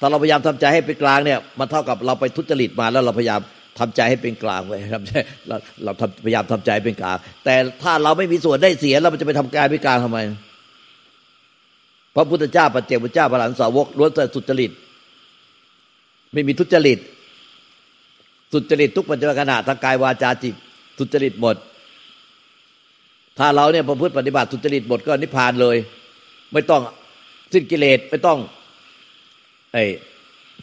ถ้าเราพยายามทำใจให้เป็นกลางเนี่ย มันเท่ากับเราไปทุจริตมาแล้วเราพยายาม ทำใจให้เป็นกลางไว้ทำใจเราเราพยายามทำใจเป็นกลาง แต่ถ้าเราไม่มีส่วนได้เสียเราจะไปทำกายเป็นกลางทำไม พระพุทธเจ้าปัจเจกพุทธเจ้าพระหลานสาวกล้วนแต่สุจริต ไม่มีทุจริต สุจริตทุกปัจจุบันขณะทางกายวาจาจิตสุจริตหมด ถ้าเราเนี่ยประพฤติปฏิบัติสุจริตหมดก็นิพพานเลย ไม่ต้องสิ้นกิเลสไม่ต้อง ไอ้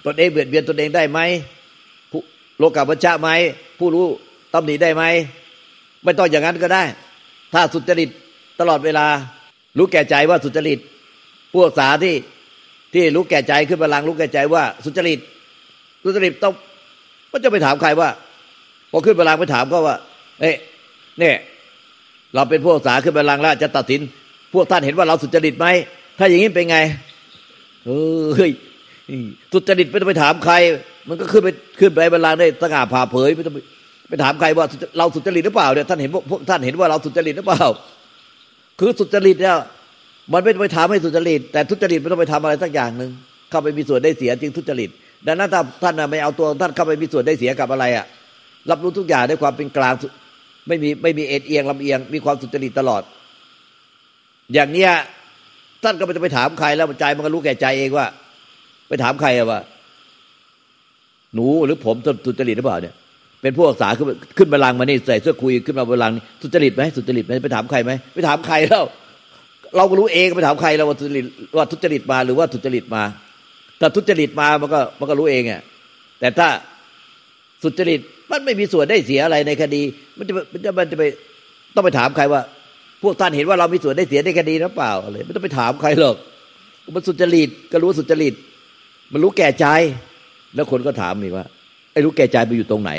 ตนเองเบียดเบียนตนเองได้ไหม โลกาวัชชะไหมผู้รู้ตำหนิได้ไหมไม่ต้องอย่างนั้นก็ได้ ถ้าสุจริตตลอดเวลา รู้แก่ใจว่าสุจริตผู้ศึกษาที่ที่รู้แก่ใจขึ้นพลังรู้แก่ใจว่า สุจริตสุจริตต้องก็จะไปถามใครว่า พอขึ้นพลังไปถามก็ว่า เอ้เนี่ยเราเป็นผู้ศึกษาขึ้นพลังแล้วจะตัดสิน พวกท่านเห็นว่าเราสุจริตไหมถ้าอย่างนี้เป็นไงเฮ้ยสุจริตไม่ต้องไปถามใคร มันก็ขึ้นไปขึ้นไปเวลาได้สง่าผ่าเผยไม่ต้องไปถามใครว่าเราสุจริตหรือเปล่าเนี่ยท่านเห็นพวกท่านเห็นว่าเราสุจริตหรือเปล่า คือสุจริตเนี่ยมันไม่ไปทำให้สุจริต แต่ทุจริตไม่ต้องไปทำอะไรสักอย่างหนึ่งเข้าไปมีส่วนได้เสียจึงทุจริต ดังนั้นถ้าท่านไม่เอาตัวท่านเข้าไปมีส่วนได้เสียกับอะไรอะรับรู้ทุกอย่างด้วยความเป็นกลางไม่มีไม่มีเอ็ดเอียงลำเอียง มีความสุจริตตลอด อย่างเนี้ยท่านก็ไม่จะไปถามใครแล้วใจมันก็รู้แก่ใจเองว่า ไปถามใครอะว่า หนูหรือผมสุจริตหรือเปล่าเนี่ยเป็นผู้อักษาขึ้นขึ้นบาลังมานี่ใส่เสื้อคุยขึ้นมาบาลังสุจริตไหมสุจริตไหมไปถามใครไหมไปถามใครแล้วเราก็รู้เองไปถามใครแล้วว่าทุจริตว่าทุจริตมาหรือว่าทุจริตมาแต่ทุจริตมามันก็มันก็รู้เองอะแต่ถ้าสุจริตมันไม่มีส่วนได้เสียอะไรในคดี มันจะมันจะมันจะไปต้องไปถามใครว่า พวกท่านเห็นว่าเรามีส่วนได้เสียในคดีหรือเปล่าอะไรไม่ต้องไปถามใครหรอกมันสุจริตก็รู้สุจริต มันรู้แก่ใจ แล้วคนก็ถามอีกว่าไอ้รู้แก่ใจไปอยู่ตรงไหน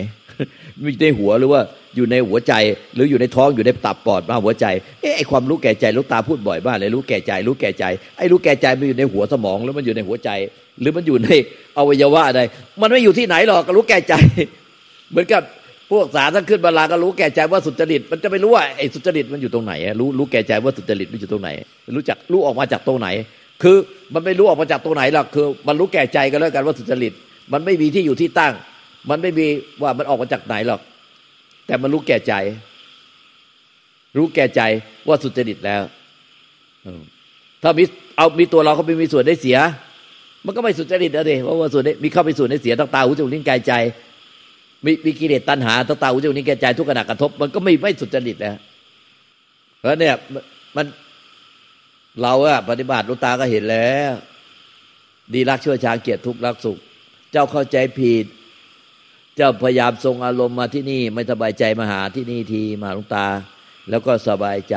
มีในหัวหรือว่าอยู่ในหัวใจ หรืออยู่ในท้องอยู่ในตับปอดมาหัวใจเอ๊ะไอความรู้แก่ใจลูกตาพูดบ่อยบ้างเลยรู้แก่ใจ รู้แก่ใจไอ้รู้แก่ใจมันอยู่ในหัวสมองหรือมันอยู่ในหัวใจ หรือมันอยู่ในอวัยวะอะไรมันไม่อยู่ที่ไหนหรอกก็รู้แก่ใจ เหมือนกับพวกสาท่านขึ้นบาลาก็รู้แก่ใจว่าสุจริต มันจะไม่รู้ว่าไอ้สุจริตมันอยู่ตรงไหน รู้รู้แก่ใจว่าสุจริตมันอยู่ตรงไหน รู้จักรู้ออกมาจากตรงไหน คือมันไม่รู้ออกมาจากตรงไหนหรอกคือ มันรู้แก่ใจกันแล้วกันว่าสุจริต มันไม่มีที่อยู่ที่ตั้ง มันไม่มีว่ามันออกมาจากไหนหรอก แต่มันรู้แก่ใจ รู้แก่ใจว่าสุจริตแล้วถ้ามีเอามีตัวเราเขาไม่มีส่วนได้เสีย มันก็ไม่สุจริตนะเดเพราะว่าส่วนมีเข้าไปส่วนได้เสียตั้งตาหูจมูกลิ้นกายใจ มีมีกิเลสตัณหาตั้งตาหูจมูกลิ้นกายใจ ทุกขณะกระทบ มันก็ไม่ไม่สุจริตแล้วเพราะเนี่ยมันเราอะปฏิบัติลูกตาก็เห็นแล้ว ดีรักชั่วช้างเกียรติทุกข์รักสุข เจ้าเข้าใจผิด เจ้าพยายามทรงอารมณ์มาที่นี่ ไม่สบายใจมาหาที่นี่ทีมาหลวงตา แล้วก็สบายใจ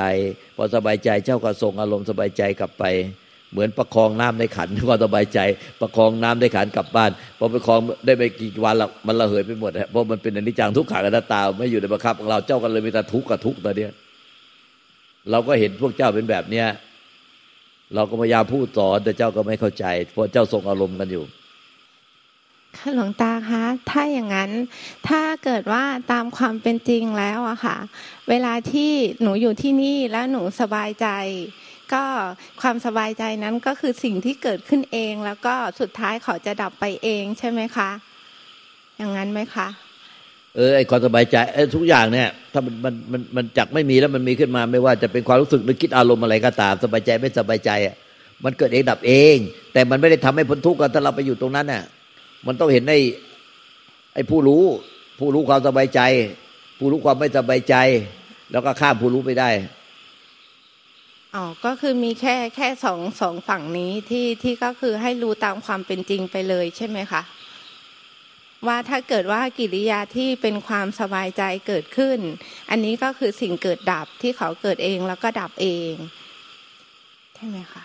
พอสบายใจเจ้าก็ทรงอารมณ์สบายใจกลับไป เหมือนประคองน้ำในขันก็สบายใจ ประคองน้ำในขันกลับบ้านพอประคองได้ไปกี่วันละมันระเหยไปหมดเพราะมันเป็นอนิจจังทุกขังอนัตตา ไม่อยู่ในบังคับของเราเจ้ากันเลยมีแต่ทุกข์กับทุกข์ตอนนี้ยเราก็เห็นพวกเจ้าเป็นแบบเนี้ยเราก็พยายามพูดสอนแต่เจ้าก็ไม่เข้าใจเพราะเจ้าทรงอารมณ์กันอยู่ ค่ะหลวงตาคะถ้าอย่างนั้นถ้าเกิดว่าตามความเป็นจริงแล้วอะค่ะ เวลาที่หนูอยู่ที่นี่แล้วหนูสบายใจ ก็ความสบายใจนั้นก็คือสิ่งที่เกิดขึ้นเอง แล้วก็สุดท้ายเขาจะดับไปเองใช่ไหมคะ อย่างนั้นไหมคะเออไอความสบายใจไอทุกอย่างเนี่ยถ้ามันมันมันมันจักไม่มีแล้วมันมีขึ้นมา ไม่ว่าจะเป็นความรู้สึกหรือคิดอารมณ์อะไรก็ตาม สบายใจไม่สบายใจอะมันเกิดเองดับเอง แต่มันไม่ได้ทำให้พ้นทุกข์กันถ้าเราไปอยู่ตรงนั้นน่ะ มันต้องเห็นในไอ้ผู้รู้ ผู้รู้ความสบายใจ ผู้รู้ความไม่สบายใจ แล้วก็ข้ามผู้รู้ไปได้อ๋อก็คือมีแค่แค่สองสองฝั่งนี้ที่ที่ก็คือให้รู้ตามความเป็นจริงไปเลยใช่ไหมคะว่าถ้าเกิดว่ากิริยาที่เป็นความสบายใจเกิดขึ้น อันนี้ก็คือสิ่งเกิดดับที่เขาเกิดเองแล้วก็ดับเองใช่ไหมคะ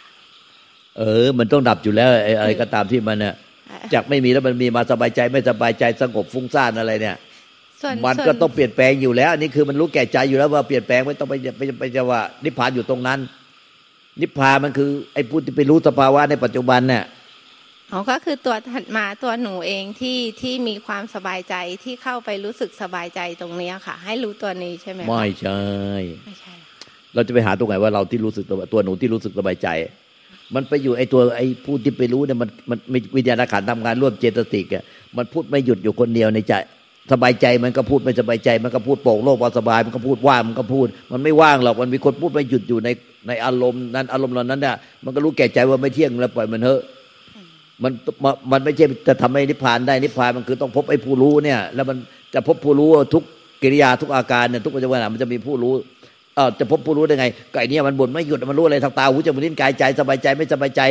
เออ มันต้องดับอยู่แล้วอะไรก็ตามที่มันเนี่ย จากไม่มีแล้วมันมีมาสบายใจไม่สบายใจสงบฟุ้งซ่านอะไรเนี่ยมันก็ต้องเปลี่ยนแปลงอยู่แล้วอันนี้คือมันรู้แก่ใจอยู่แล้วว่าเปลี่ยนแปลงไม่ต้องไปไปไปจะว่า นิพพานอยู่ตรงนั้น นิพพานมันคือ ไอ้ผู้ที่ไปรู้สภาวะในปัจจุบันเนี่ยอ๋อก็คือตัวถัดมาตัวหนูเองที่ที่มีความสบายใจที่เข้าไปรู้สึกสบายใจตรงนี้ค่ะ ให้รู้ตัวนี้ใช่ไหมไม่ใช่ไม่ใช่ เราจะไปหาตรงไหนว่าเราที่รู้สึกตัวตัวหนูที่รู้สึกสบายใจ มันไปอยู่ไอ้ตัวไอ้ผู้ที่ไปรู้เนี่ยมันมันวิญญาณขันทำงานร่วมเจตสิกอะมันพูดไม่หยุดอยู่คนเดียวในใจสบายใจมันก็พูดไม่สบายใจ มันก็พูดโป่งโลกพอสบาย มันก็พูดว่างมันก็พูด มันไม่ว่างหรอกมันมีคนพูดไม่หยุดอยู่ในในอารมณ์นั้นอารมณ์เหล่านั้นเนี่ยมันก็รู้แก่ใจว่าไม่เที่ยงแล้วปล่อยมันเถอะมันมันไม่ใช่จะทำให้นิพพานได้นิพพานมันคือต้องพบไอ้ผู้รู้เนี่ย แล้วมันจะพบผู้รู้ทุกกิริยาทุกอาการเนี่ยทุกปัจจุบันมันจะมีผู้รู้ เออจะพบผู้รู้ได้ไงก็ไอเนี้ยมันบ่นไม่หยุดมันรู้อะไรทางตาหูจมูกลิ้นกายใจสบายใจไม่สบายใจ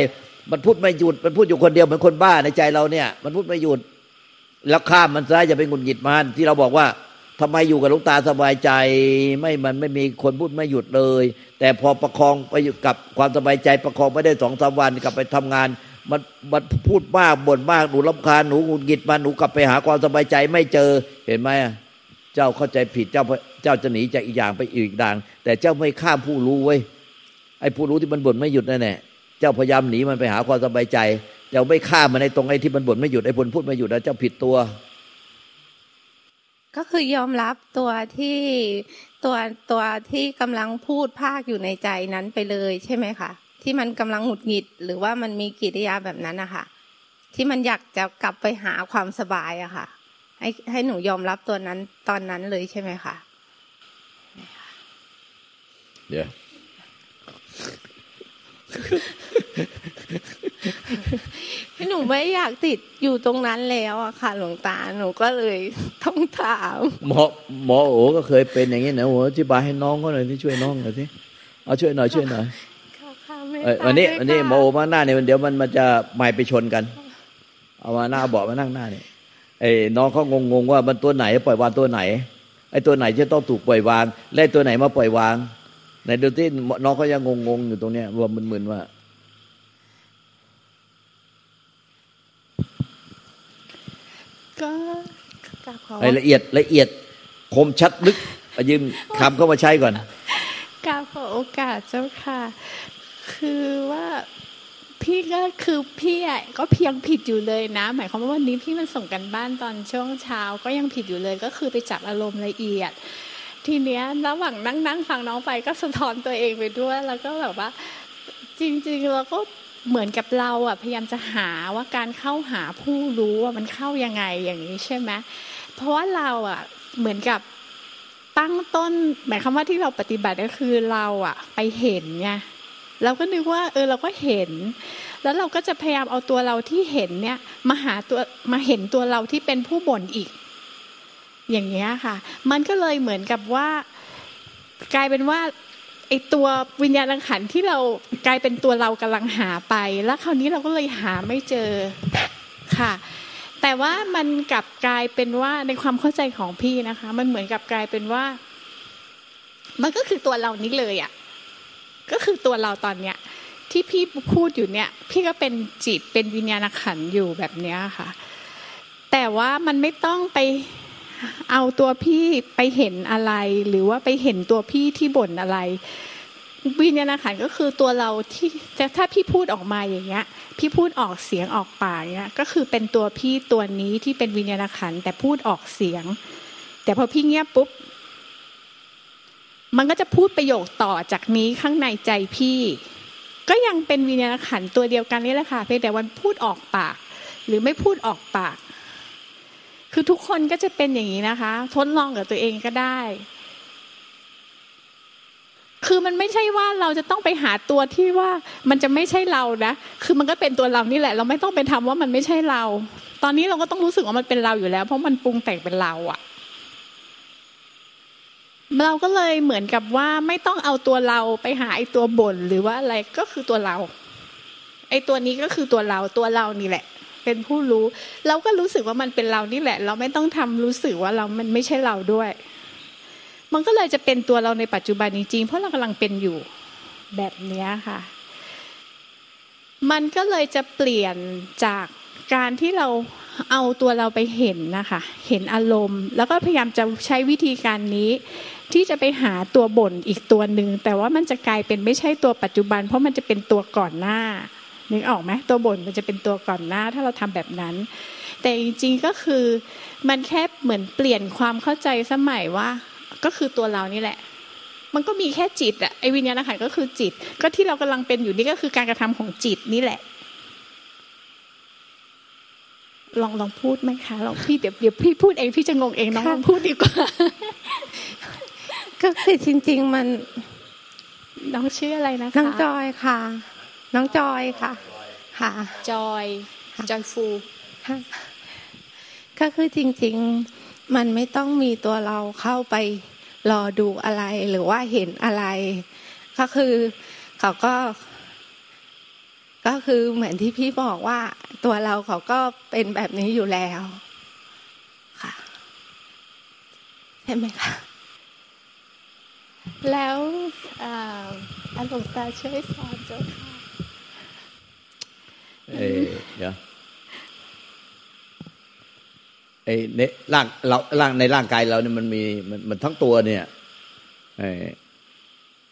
มันพูดไม่หยุดมันพูดอยู่คนเดียวเหมือนคนบ้าในใจเราเนี่ย มันพูดไม่หยุดแล้วข้ามมันซะอย่าไปงุนหงิดมันที่เราบอกว่าทำไมอยู่กับลูกตาสบายใจ ไม่มันไม่มีคนพูดไม่หยุดเลย แต่พอประคองไปอยู่กับความสบายใจ ประคองไม่ได้สองสามวันกลับไปทำงาน มันมันพูดมากบ่นมากหนูรำคาญหนูงุนหงิดมาหนูกลับไปหาความสบายใจไม่เจอเห็นไหม เจ้าเข้าใจผิดเจ้าเจ้าจะหนีจากอีกอย่างไปอีกด่าง แต่เจ้าไม่ข้ามผู้รู้ไว้ไอ้ผู้รู้ที่มันบ่นไม่หยุดนั่นแหละเจ้าพยายามหนีมันไปหาความสบายใจเจ้าไม่ข้ามมันในตรงไอ้ที่มันบ่นไม่หยุดไอ้บ่นพูดไม่หยุดแล้วเจ้าผิดตัว ก็คือยอมรับตัวที่ตัวตัวที่กำลังพูดภาคอยู่ในใจนั้นไปเลยใช่ไหมคะที่มันกำลังหงุดหงิด หรือว่ามันมีกิริยาแบบนั้นนะคะที่มันอยากจะกลับไปหาความสบายอะค่ะ ให้ให้หนูยอมรับตัวนั้นตอนนั้นเลยใช่ไหมคะเดี๋ยวหนูไม่อยากติดอยู่ตรงนั้นแล้วอะค่ะ หลวงตาหนูก็เลยต้องถามหมอหมอโอก็เคยเป็นอย่างนี้นะโอ้อธิบายให้น้องก็หน่อยที่ช่วยน้องหน่อยที่เอาช่วยหน่อยช่วยหน่อยวันนี้วันนี้หมอโอมาหน้าเนี่ยเดี๋ยวมันมันจะไม่ไปชนกัน เอามาหน้าเบาะมานั่งหน้าเนี่ย ไอ้น้องเขางงๆว่ามันตัวไหน ปล่อยวางตัวไหนไอ้ตัวไหนจะต้องถูกปล่อยวาง และตัวไหนมาปล่อยวางในดูที่น้องเขายังงงๆอยู่ตรงเนี้ยว่ามึนๆว่า ก็รายละเอียดละเอียด คมชัดลึกยืมคำเข้ามาใช้ก่อนกาขอโอกาสเจ้าค่ะ คือว่า พี่ก็คือพี่อะก็เพียงผิดอยู่เลยนะ หมายความว่าวันนี้พี่มันส่งกันบ้านตอนช่วงเช้าก็ยังผิดอยู่เลยก็คือไปจับอารมณ์ละเอียด ทีเนี้ยระหว่างนั่งนั่งฟังน้องไปก็สะท้อนตัวเองไปด้วย แล้วก็แบบว่า จริงๆเราก็เหมือนกับเราอะพยายามจะหาว่าการเข้าหาผู้รู้ว่ามันเข้ายังไงอย่างนี้ใช่ไหมเพราะว่าเราอะเหมือนกับตั้งต้น หมายความว่าที่เราปฏิบัติก็คือเราอะ ไปเห็นไง เราก็นึกว่าเออเราก็เห็น แล้วเราก็จะพยายามเอาตัวเราที่เห็นเนี่ยมาหาตัวมาเห็นตัวเราที่เป็นผู้บ่นอีก อย่างเงี้ยค่ะ มันก็เลยเหมือนกับว่า กลายเป็นว่าไอตัววิญญาณขันที่เรากลายเป็นตัวเรากำลังหาไป แล้วคราวนี้เราก็เลยหาไม่เจอค่ะ แต่ว่ามันกลับกลายเป็นว่าในความเข้าใจของพี่นะคะ มันเหมือนกับกลายเป็นว่า มันก็คือตัวเรานี้เลยอะ่ะ ก็คือตัวเราตอนเนี้ยที่พี่พูดอยู่เนี่ย พี่ก็เป็นจิตเป็นวิญญาณขันอยู่แบบเนี้ยค่ะ แต่ว่ามันไม่ต้องไปเอาตัวพี่ไปเห็นอะไร หรือว่าไปเห็นตัวพี่ที่บ่นอะไร วิญญาณขันก็คือตัวเราที่แต่ถ้าพี่พูดออกมาอย่างเงี้ย พี่พูดออกเสียงออกปากเนี้ยก็คือเป็นตัวพี่ตัวนี้ที่เป็นวิญญาณขันแต่พูดออกเสียง แต่พอพี่เงียบปุ๊บ มันก็จะพูดประโยคต่อจากนี้ข้างในใจพี่ ก็ยังเป็นวิญญาณขันตัวเดียวกันนี่แหละค่ะเพียงแต่วันพูดออกปาก หรือไม่พูดออกปาก คือทุกคนก็จะเป็นอย่างนี้นะคะ ทดลองกับตัวเองก็ได้ คือมันไม่ใช่ว่าเราจะต้องไปหาตัวที่ว่ามันจะไม่ใช่เรานะคือมันก็เป็นตัวเรานี่แหละ เราไม่ต้องไปทำว่ามันไม่ใช่เรา ตอนนี้เราก็ต้องรู้สึกว่ามันเป็นเราอยู่แล้ว เพราะมันปรุงแต่งเป็นเราอะ เราก็เลยเหมือนกับว่าไม่ต้องเอาตัวเราไปหาไอ้ตัวบ่นหรือว่าอะไรก็คือตัวเรา ไอ้ตัวนี้ก็คือตัวเราตัวเรานี่แหละ เป็นผู้รู้ เราก็รู้สึกว่ามันเป็นเรานี่แหละ เราไม่ต้องทำรู้สึกว่าเรามันไม่ใช่เราด้วย มันก็เลยจะเป็นตัวเราในปัจจุบันจริงๆเพราะเรากำลังเป็นอยู่แบบนี้ค่ะ มันก็เลยจะเปลี่ยนจากการที่เรา เอาตัวเราไปเห็นนะคะ เห็นอารมณ์ แล้วก็พยายามจะใช้วิธีการนี้ ที่จะไปหาตัวบ่นอีกตัวหนึ่งแต่ว่ามันจะกลายเป็นไม่ใช่ตัวปัจจุบัน เพราะมันจะเป็นตัวก่อนหน้านึกออกไหมตัวบ่นมันจะเป็นตัวก่อนหน้า ถ้าเราทำแบบนั้น แต่จริงๆก็คือมันแค่เหมือนเปลี่ยนความเข้าใจสมัยว่า ก็คือตัวเรานี่แหละ มันก็มีแค่จิตอะไอวิญญาณขันก็คือจิต ก็ที่เรากำลังเป็นอยู่นี่ก็คือการกระทำของจิตนี่แหละ ลองลองพูดไหมคะลองพี่เดี๋ยวเดี๋ยวพี่พูดเองพี่จะงงเองน้องลองพูดดีกว่า ก็คือจริง ๆ มันน้องชื่ออะไรนะคะน้องจอยค่ะ น้องจอยค่ะ ค่ะ จอยจอยฟูก็คือจริง ๆ มันไม่ต้องมีตัวเราเข้าไปรอดูอะไรหรือว่าเห็นอะไร ก็คือเขาก็ ก็คือเหมือนที่พี่บอกว่า ตัวเราเขาก็เป็นแบบนี้อยู่แล้วค่ะใช่ไหมคะแล้วอาหลวงตาช่วยสอนเจ้าค่ะเอเดี๋ยวไอ้ในร่างเราร่างในร่างกายเราเนี่ยมันมีมันมันทั้งตัวเนี่ยไอ้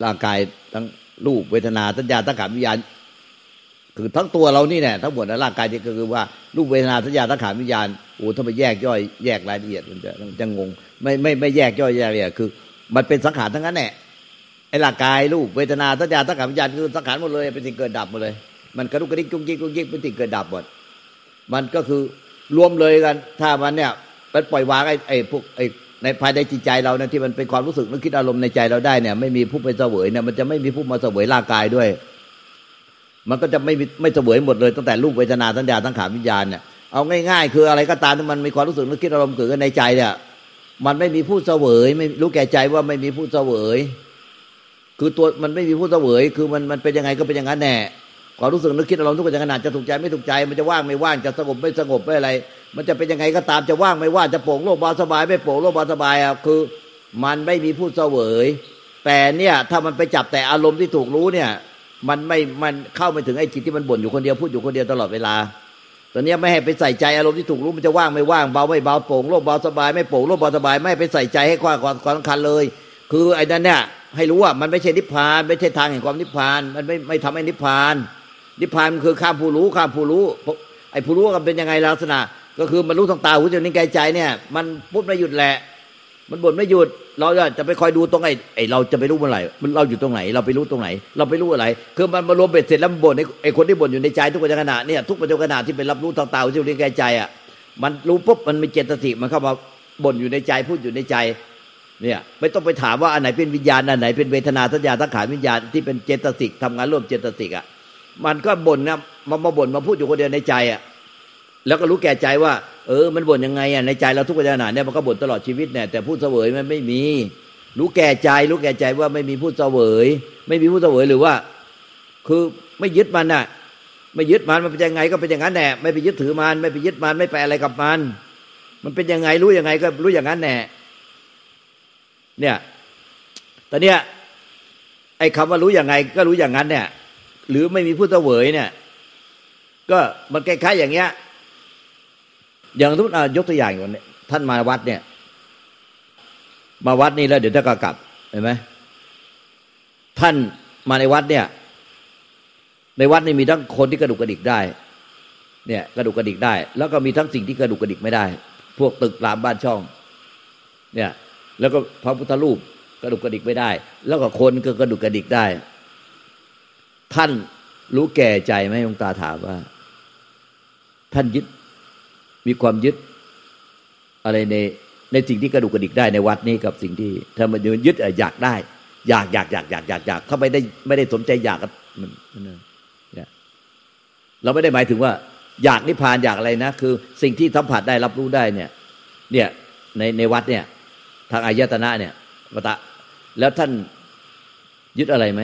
ร่างกายทั้งรูปเวทนาสัญญาตั้งขานวิญญาณ คือทั้งตัวเรานี่แน่ทั้งหมดในร่างกายที่ก็คือว่ารูปเวทนาสัญญาตั้งขานวิญญาณโอ้ถ้าไปแยกย่อยแยกรายละเอียดมันจะจะงงไม่ไม่ไม่แยกย่อยแยกละเอียดคือ มันเป็นสังขารทั้งนั้นแหละไอ้ร่างกายรูปเวทนาสัญญาสังขารวิญญาณคือสังขารหมดเลยเป็นสิ่งเกิดดับหมดเลย มันกระดุกกระดิกจุกจิกจุกจิกเป็นสิ่งเกิดดับหมดมันก็คือรวมเลยกัน ถ้ามันเนี่ยมันปล่อยวางไอ้ไอ้พวกไอ้ในภายในจิตใจเราเนี่ยที่มันเป็นความรู้สึกนึกคิดอารมณ์ในใจเราได้เนี่ย ไม่มีผู้ไปเสวยเนี่ยมันจะไม่มีผู้มาเสวยร่างกายด้วย มันก็จะไม่ไม่เสวยหมดเลยตั้งแต่รูปเวทนาสัญญาสังขารวิญญาณเนี่ยเอาง่ายๆ คืออะไรก็ตามที่มันมีความรู้สึกนึกคิดอารมณ์เกิดขึ้นในใจเนี่ยมันไม่มีผู้เสวยไม่รู้แก่ใจว่าไม่มีผู้เสวย คือตัวมันไม่มีผู้เสวย คือมันมันเป็นยังไงก็เป็นอย่างนั้นแน่ความรู้สึกนึกคิดอารมณ์ทุกอย่างขนาดจะถูกใจไม่ถูกใจ มันจะว่างไม่ว่างจะสงบไม่สงบไม่อะไร มันจะเป็นยังไงก็ตามจะว่างไม่ว่างจะโปร่งโล่งเบาสบาย ไม่โปร่งโล่งเบาสบายอะคือ มันไม่มีผู้เสวย แต่เนี่ยถ้ามันไปจับแต่อารมณ์ที่ถูกรู้เนี่ย มันไม่มันเข้าไม่ถึงไอ้จิตที่มันบ่นอยู่คนเดียวพูดอยู่คนเดียวตลอดเวลาตอนนี้ไม่ให้ไปใส่ใจอารมณ์ที่ถูกรู้มันจะว่างไม่ว่างเบาไม่เบาโปร่งโล่งเบาสบายไม่โปร่งโล่งเบาสบาย ไม่ไปใส่ใจให้ความความสำคัญเลย คือไอ้นั่นเนี่ยให้รู้ว่ามันไม่ใช่นิพพาน ไม่ใช่ทางแห่งความนิพพาน มันไม่ไม่ทำให้นิพพาน นิพพานคือข้ามผู้รู้ข้ามผู้รู้ไอ้ผู้รู้กันเป็นยังไงลักษณะ ก็คือมันรู้ทางตาหูจมูกนิ้วกายใจเนี่ย มันพูดไม่หยุดแหละ มันบ่นไม่หยุด เราจะไปคอยดูตรงไอ้ไอเราจะไปรู้เมื่อไหร่มันเราอยู่ตรงไหน เราไปรู้ตรงไหน เราไปรู้อะไร คือมันมารวมเบ็ดเสร็จแล้วบ่นไอ้คนที่บ่นอยู่ในใจทุกปัจจุบันเนี่ยทุกปัจจุบันที่เป็นรับรู้ทางตาหูจมูกนิ้วกายใจอะมันรู้ปุ๊บมันมีเจตสิกมันเข้ามาบ่นอยู่ในใจพูดอยู่ในใจเนี่ยไม่ต้องไปถามว่าอันไหนเป็นวิญญาณอันไหนเป็นเวทนาสัญญาสังขารวิญญาณที่เป็นเจตสิกทำงานร่วมเจตสิกอะมันก็บ่นนะมามาบ่นมาพูดอยู่คนเดียวในใจอะแล้วก็รู้แก่ใจว่า เออมันบ่นยังไงอะในใจเราทุกขณะเนี่ยมันก็บ่นตลอดชีวิตเนี่ยแต่พูดเสวยมันไม่มี รู้แก่ใจรู้แก่ใจว่าไม่มีพูดเสวย ไม่มีพูดเสวยหรือว่า คือไม่ยึดมันน่ะ ไม่ยึดมันมันเป็นยังไงก็เป็นอย่างนั้นแน่ไม่ไปยึดถือมันไม่ไปยึดมันไม่ไปอะไรกับมัน มันเป็นยังไงรู้ยังไงก็รู้อย่างนั้นแน่เนี่ยตอนเนี้ยไอ้คำว่ารู้อย่างไงก็รู้อย่างนั้นเนี่ย หรือไม่มีผู้เสวยเนี่ย ก็มันคล้ายๆอย่างเงี้ย อย่างทุกยกตัวอย่างอย่างนี้ท่านมาวัดเนี่ย มาวัดนี่แล้วเดี๋ยวจะกลับเห็นไหมท่านมาในวัดเนี่ย ในวัดนี่มีทั้งคนที่กระดุกกระดิกได้ เนี่ยกระดุกกระดิกได้ แล้วก็มีทั้งสิ่งที่กระดุกกระดิกไม่ได้ พวกตึกรามบ้านช่อง เนี่ย แล้วก็พระพุทธรูปกระดุกกระดิกไม่ได้ แล้วก็คนก็กระดุกกระดิกได้ ท่านรู้แก่ใจไหมหลวงตาถามว่า ท่านยึด มีความยึดอะไรในในสิ่งที่กระดุกกระดิกได้ในวัดนี้กับสิ่งที่ถ้ามันยึดอยากได้ อยากอยากอยากอยากอยากอยากถ้าไม่ได้ไม่ได้สนใจอยากมันเนี่ยเราไม่ได้หมายถึงว่า อยากนิพพานอยากอะไรนะ คือ สิ่งที่สัมผัสได้รับรู้ได้เนี่ย เนี่ยในในวัดเนี่ย ทางอายตนะเนี่ยวตะแล้วท่านยึดอะไรไหม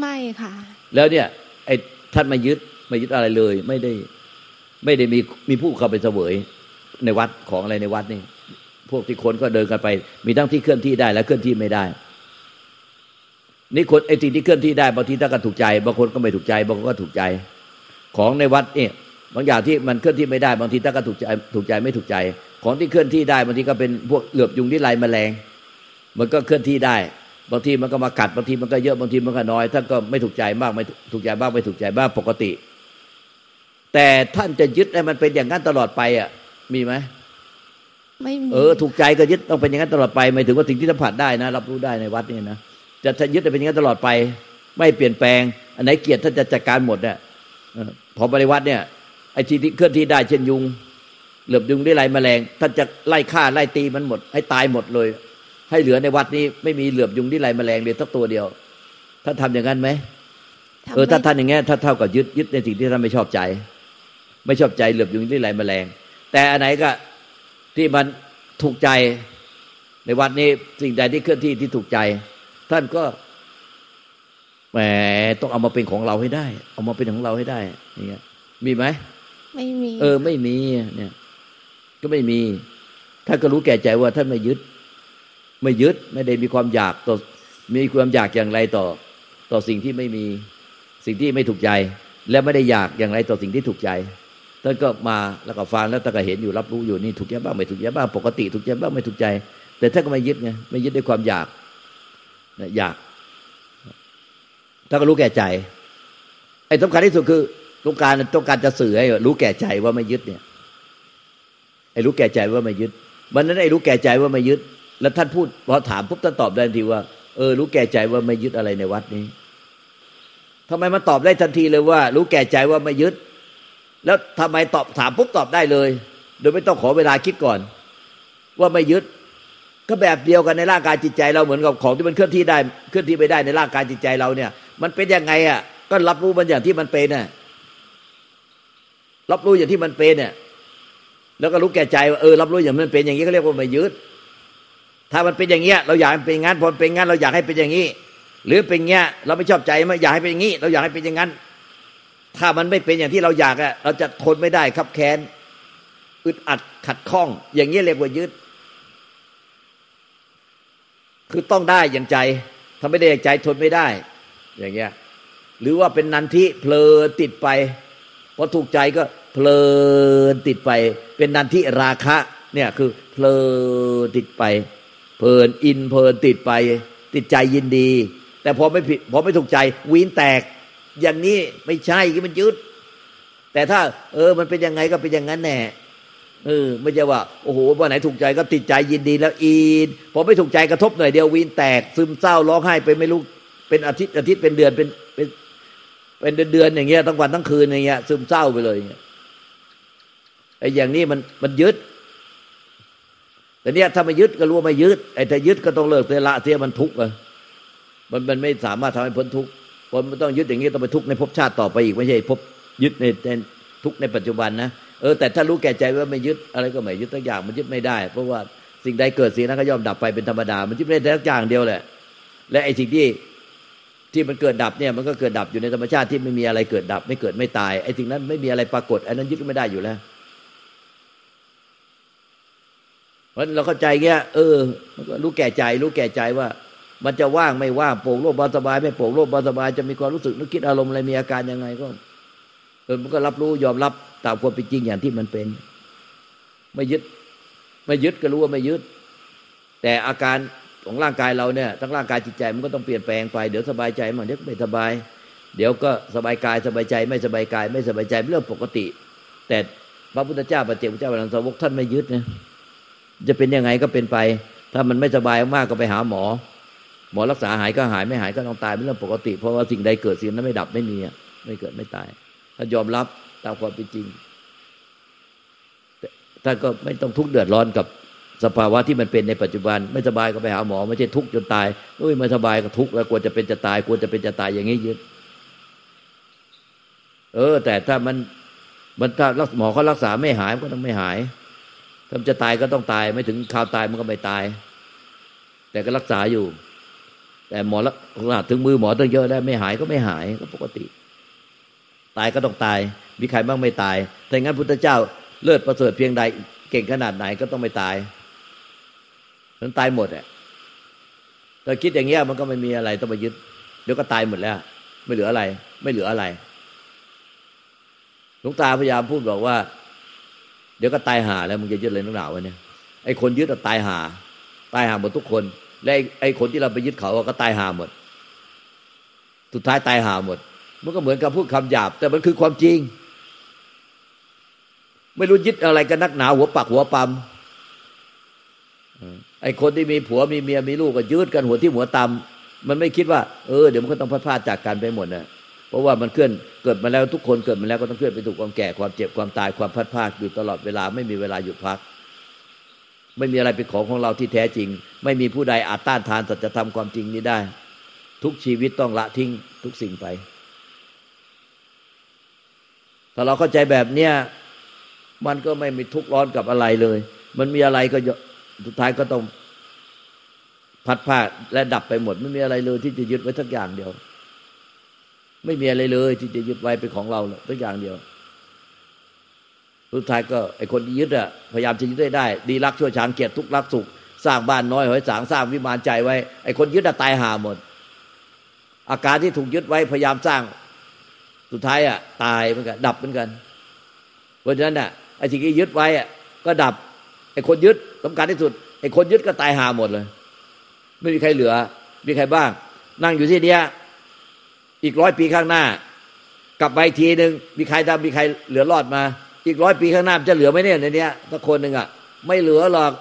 ไม่ค่ะ แล้วเนี่ยไอ้ท่านไม่ยึดไม่ยึดอะไรเลย ไม่ได้ ไม่ได้มีมีผู้เข้าไปเสวยในวัดของอะไรในวัดนี่ พวกที่คนก็เดินกันไป มีทั้งที่เคลื่อนที่ได้และเคลื่อนที่ไม่ได้นี่คนไอ้สิ่งที่เคลื่อนที่ได้บางทีถ้าก็ถูกใจบางคนก็ไม่ถูกใจบางคนก็ถูกใจ ของในวัดเนี่ยบางอย่างที่มันเคลื่อนที่ไม่ได้บางทีถ้าก็ถูกใจถูกใจไม่ถูกใจ ของที่เคลื่อนที่ได้บางทีก็เป็นพวกเหลือบยุงที่ไรแมลง มันก็เคลื่อนที่ได้บางทีมันก็มากัดบางทีมันก็เยอะบางทีมันก็น้อยท่านก็ไม่ถูกใจมากไม่ถูกใจบ้างไม่ถูกใจบ้างปกติ แต่ท่านจะยึดให้มันเป็นอย่างนั้นตลอดไปอะ มีไหมไม่มีเออถูกใจก็ยึดต้องเป็นอย่างนั้นตลอดไปหมายถึงว่าสิ่งที่สัมผัสได้นะ รับรู้ได้ในวัดนี่นะจะจะยึดให้เป็นอย่างนั้นตลอดไป ไม่เปลี่ยนแปลง อันไหนเกียรติท่านจะจัดการหมดเนี่ยพอปฏิวัติเนี่ยไอ้ที่เคลื่อนที่ได้เช่นยุง เหลือบยุงได้ไรแมลงท่านจะไล่ฆ่าไล่ตีมันหมด ให้ตายหมดเลย ให้เหลือในวัดนี้ไม่มีเหลือบยุงที่ไรแมลงเลยสักตัวเดียวท่านทำอย่างนั้นไหมเออถ้าท่านอย่างเงี้ยถ้าเท่ากับยึดยึดในสิ่งที่ท่านไม่ชอบใจ ไม่ชอบใจเหลือบยุงที่ไรแมลง แต่อันไหนก็ที่มันถูกใจในวัดนี้สิ่งใดที่เคลื่อนที่ที่ถูกใจ ท่านก็แหมต้องเอามาเป็นของเราให้ได้ เอามาเป็นของเราให้ได้อย่างเงี้ยมีไหมไม่มี เออ ไม่มีเนี่ย ก็ไม่มีท่านก็รู้แก่ใจว่าท่านไม่ยึด ไม่ยึดไม่ได้มีความอยากต่อมีความอยากอย่างไรต่อ ต่อสิ่งที่ไม่มีสิ่งที่ไม่ถูกใจ และไม่ได้อยากอย่างไรต่อสิ่งที่ถูกใจ ท่านก็มาแล้วก็ฟังแล้วท่านก็เห็นอยู่รับรู้อยู่นี่ถูกใจบ้างไม่ถูกใจบ้างปกติ ถูกใจบ้างไม่ถูกใจ แต่ท่านก็ไม่ยึดไงไม่ยึดด้วยความอยากอยากท่านก็รู้แก่ใจไอ้สำคัญที่สุดคือต้องการต้องการจะสื่อให้รู้แก่ใจว่าไม่ยึดเนี่ยไอ้รู้แก่ใจว่าไม่ยึดวันนั้นไอ้รู้แก่ใจว่าไม่ยึด แล้วท่านพูดพอถามปุ๊บท่านตอบได้ทีว่าเออรู้แก่ใจว่าไม่ยึดอะไรในวัดนี้ทำไมมันตอบได้ทันทีเลยว่า รู้แก่ใจว่าไม่ยึด แล้วทำไมตอบถามปุ๊บตอบได้เลย โดยไม่ต้องขอเวลาคิดก่อน ว่าไม่ยึด ก็แบบเดียวกันในร่างกายจิตใจเราเหมือนกับของที่มันเคลื่อนที่ได้เคลื่อนที่ไปได้ในร่างกายจิตใจเราเนี่ย มันเป็นยังไงอะ ก็รับรู้มันอย่างที่มันเป็นน่ะรับรู้อย่างที่มันเป็นเนี่ย แล้วก็รู้แก่ใจว่าเออรับรู้อย่างมันเป็นอย่างนี้ก็เรียกว่าไม่ยึด ถ้ามันเป็นอย่างเงี้ยเราอยากให้เป็นงั้นพอเป็นงั้น เราอยากให้เป็นอย่างนี้ หรือเป็นเงี้ยเราไม่ชอบใจไม่อยากให้เป็นอย่างนี้ เราอยากให้เป็นอย่างนั้น ถ้ามันไม่เป็นอย่างที่เราอยากอะเราจะทนไม่ได้ครับแค้นอึดอัดขัดข้อง อย่างนี้เรียกว่ายึด คือต้องได้อย่างใจถ้าไม่ได้อย่างใจทนไม่ได้ อย่างเงี้ย หรือว่าเป็นนันทิเพลินติดไปพอถูกใจก็เพลินติดไป เป็นนันทิราคะ เนี่ยคือเพลินติดไป เพลินอินเพลินติดไป ติดใจยินดี แต่พอไม่ผิดพอไม่ถูกใจวีนแตก อย่างนี้ไม่ใช่ที่มันยึดแต่ถ้า เออ มันเป็นยังไงก็เป็นอย่างนั้นแน่เออไม่ใช่ว่าโอ้โหวันไหนถูกใจก็ติดใจยินดีแล้วอินพอไม่ถูกใจกระทบหน่อยเดียววีนแตก ซึมเศร้าร้องไห้ไปไม่รู้เป็นอาทิตย์อาทิตย์เป็นเดือนเป็นเป็นเป็นเดือนๆอย่างเงี้ยทั้งวันทั้งคืนอย่างเงี้ยซึมเศร้าไปเลยเงี้ยไอ้อย่างนี้มันมันยึดแต่เนี้ยถ้าไม่ยึดก็รู้ว่าไม่ยึดไอ้ถ้ายึดก็ต้องเลิกเสียละเสียมันทุกข์อะมันมันไม่สามารถทำให้พ้นทุกข์ เพราะมันต้องยึดอย่างนี้ต้องไปทุกข์ในภพชาติต่อไปอีกไม่ใช่ภพยึดในในทุกข์ในปัจจุบันนะเออแต่ถ้ารู้แก่ใจว่าไม่ยึดอะไรก็ไม่ยึดทั้งอย่างมันยึดไม่ได้ เพราะว่าสิ่งใดเกิดสิ่งนั้นก็ย่อมดับไปเป็นธรรมดา มันยึดไม่ได้ทั้งอย่างเดียวแหละ และไอ้สิ่งที่ที่มันเกิดดับเนี่ยมันก็เกิดดับอยู่ในธรรมชาติที่ไม่มีอะไรเกิดดับ ไม่เกิดไม่ตายไอ้สิ่งนั้นไม่มีอะไรปรากฏอันนั้นยึดไม่ได้อยู่แล้วเพราะเราเข้าใจเงี้ยเออมันก็รู้แก่ใจ รู้แก่ใจว่า มันจะว่างไม่ว่างโปร่งโล่งเบาสบาย ไม่โปร่งโล่งเบาสบายจะมีความรู้สึกนึกคิดอารมณ์อะไรมีอาการยังไงก็เออมันก็รับรู้ยอมรับตามความเป็นจริงอย่างที่มันเป็น ไม่ยึด ไม่ยึดก็รู้ว่าไม่ยึด แต่อาการของร่างกายเราเนี่ยทั้งร่างกายจิตใจมันก็ต้องเปลี่ยนแปลงไปเดี๋ยวสบายใจมันเดี๋ยวไม่สบาย เดี๋ยวก็สบายกายสบายใจ ไม่สบายกาย ไม่สบายใจเรื่องปกติ แต่พระพุทธเจ้าปฏิเจกพระเจ้าพระสาวกท่านไม่ยึดนะจะเป็นยังไงก็เป็นไป ถ้ามันไม่สบายมากก็ไปหาหมอ หมอรักษาหายก็หายไม่หายก็ต้องตายเป็นเรื่องปกติ เพราะว่าสิ่งใดเกิดสิ่งนั้นไม่ดับไม่มีไม่เกิดไม่ตาย ถ้ายอมรับตามความเป็นจริงท่านก็ไม่ต้องทุกข์เดือดร้อนกับสภาวะที่มันเป็นในปัจจุบัน ไม่สบายก็ไปหาหมอ ไม่ใช่ทุกข์จนตายเอ้ยไม่สบายก็ทุกข์แล้วกลัวจะเป็นจะตายกลัวจะเป็นจะตายอย่างนี้ยึดเออ แต่ถ้ามันมันถ้าหมอเขารักษาไม่หายก็ต้องไม่หายถ้าจะตายก็ต้องตาย ไม่ถึงข่าวตายมันก็ไม่ตาย แต่ก็รักษาอยู่ แต่หมอรักษาถึงมือหมอตั้งเยอะแล้วไม่หายก็ไม่หายก็ปกติ ตายก็ต้องตาย มีใครบ้างไม่ตายแต่งั้นพุทธเจ้าเลิศประเสริฐเพียงใด เก่งขนาดไหนก็ต้องไม่ตายมันตายหมดอะแต่คิดอย่างเงี้ยมันก็ไม่มีอะไรต้องมายึดเดี๋ยวก็ตายหมดแล้ว ไม่เหลืออะไร ไม่เหลืออะไรหลวงตาพยายามพูดบอกว่า เดี๋ยวก็ตายหาแล้วมึงจะยึดเลยนักหนาวะเนี่ยไอ้คนยึดตายหา ตายหาหมดทุกคน และไอ้คนที่เราไปยึดเขาก็ตายหาหมด สุดท้ายตายหาหมด มันก็เหมือนกับพูดคำหยาบ แต่มันคือความจริง ไม่รู้ยึดอะไรกันนักหนาหัวปักหัวปั๊มไอ้คนที่มีผัวมีเมียมีลูกก็ยืดกันหัวที่หัวตำมันไม่คิดว่าเออเดี๋ยวมันก็ต้องพัดพาจากกันไปหมดนะเพราะว่ามันเคลื่อนเกิดมาแล้วทุกคนเกิดมาแล้วก็ต้องเคลื่อนไปถูกความแก่ความเจ็บความตายความพัดพลาดอยู่ตลอดเวลาไม่มีเวลาหยุดพัก ไม่มีอะไรเป็นของของเราที่แท้จริง ไม่มีผู้ใดอาจต้านทานสัจธรรมความจริงนี้ได้ ทุกชีวิตต้องละทิ้งทุกสิ่งไป ถ้าเราเข้าใจแบบเนี้ยมันก็ไม่มีทุกข์ร้อนกับอะไรเลย มันมีอะไรก็สุดท้ายก็ต้องพัดผ้าและดับไปหมด ไม่มีอะไรเลยที่จะยึดไว้ทักอย่างเดียว ไม่มีอะไรเลยที่จะยึดไว้เป็นของเราเลยทักอย่างเดียว สุดท้ายก็ไอคนที่ยึดอะพยายามจะยึดได้ได้ ดีรักชั่วช้างเกียรติทุกรักสุข สร้างบ้านน้อยหอยสางสร้างวิมานใจไว้ ไอคนยึดอะตายหาหมด อาการที่ถูกยึดไว้พยายามสร้าง สุดท้ายอะตายเหมือนกัน ดับเหมือนกัน เพราะฉะนั้นอะไอสิ่งที่ยึดไว้อะก็ดับ ไอคนยึดสำคัญที่สุดไอคนยึดก็ตายหาหมดเลย ไม่มีใครเหลือ มีใครบ้าง นั่งอยู่ที่เนี้ยอีกร้อยปีข้างหน้า กลับไปทีหนึ่งมีใครทำมีใครเหลือรอดมา อีกร้อยปีข้างหน้าจะเหลือไหมเนี่ยในเนี้ยถ้าคนหนึ่งอะ ไม่เหลือหรอก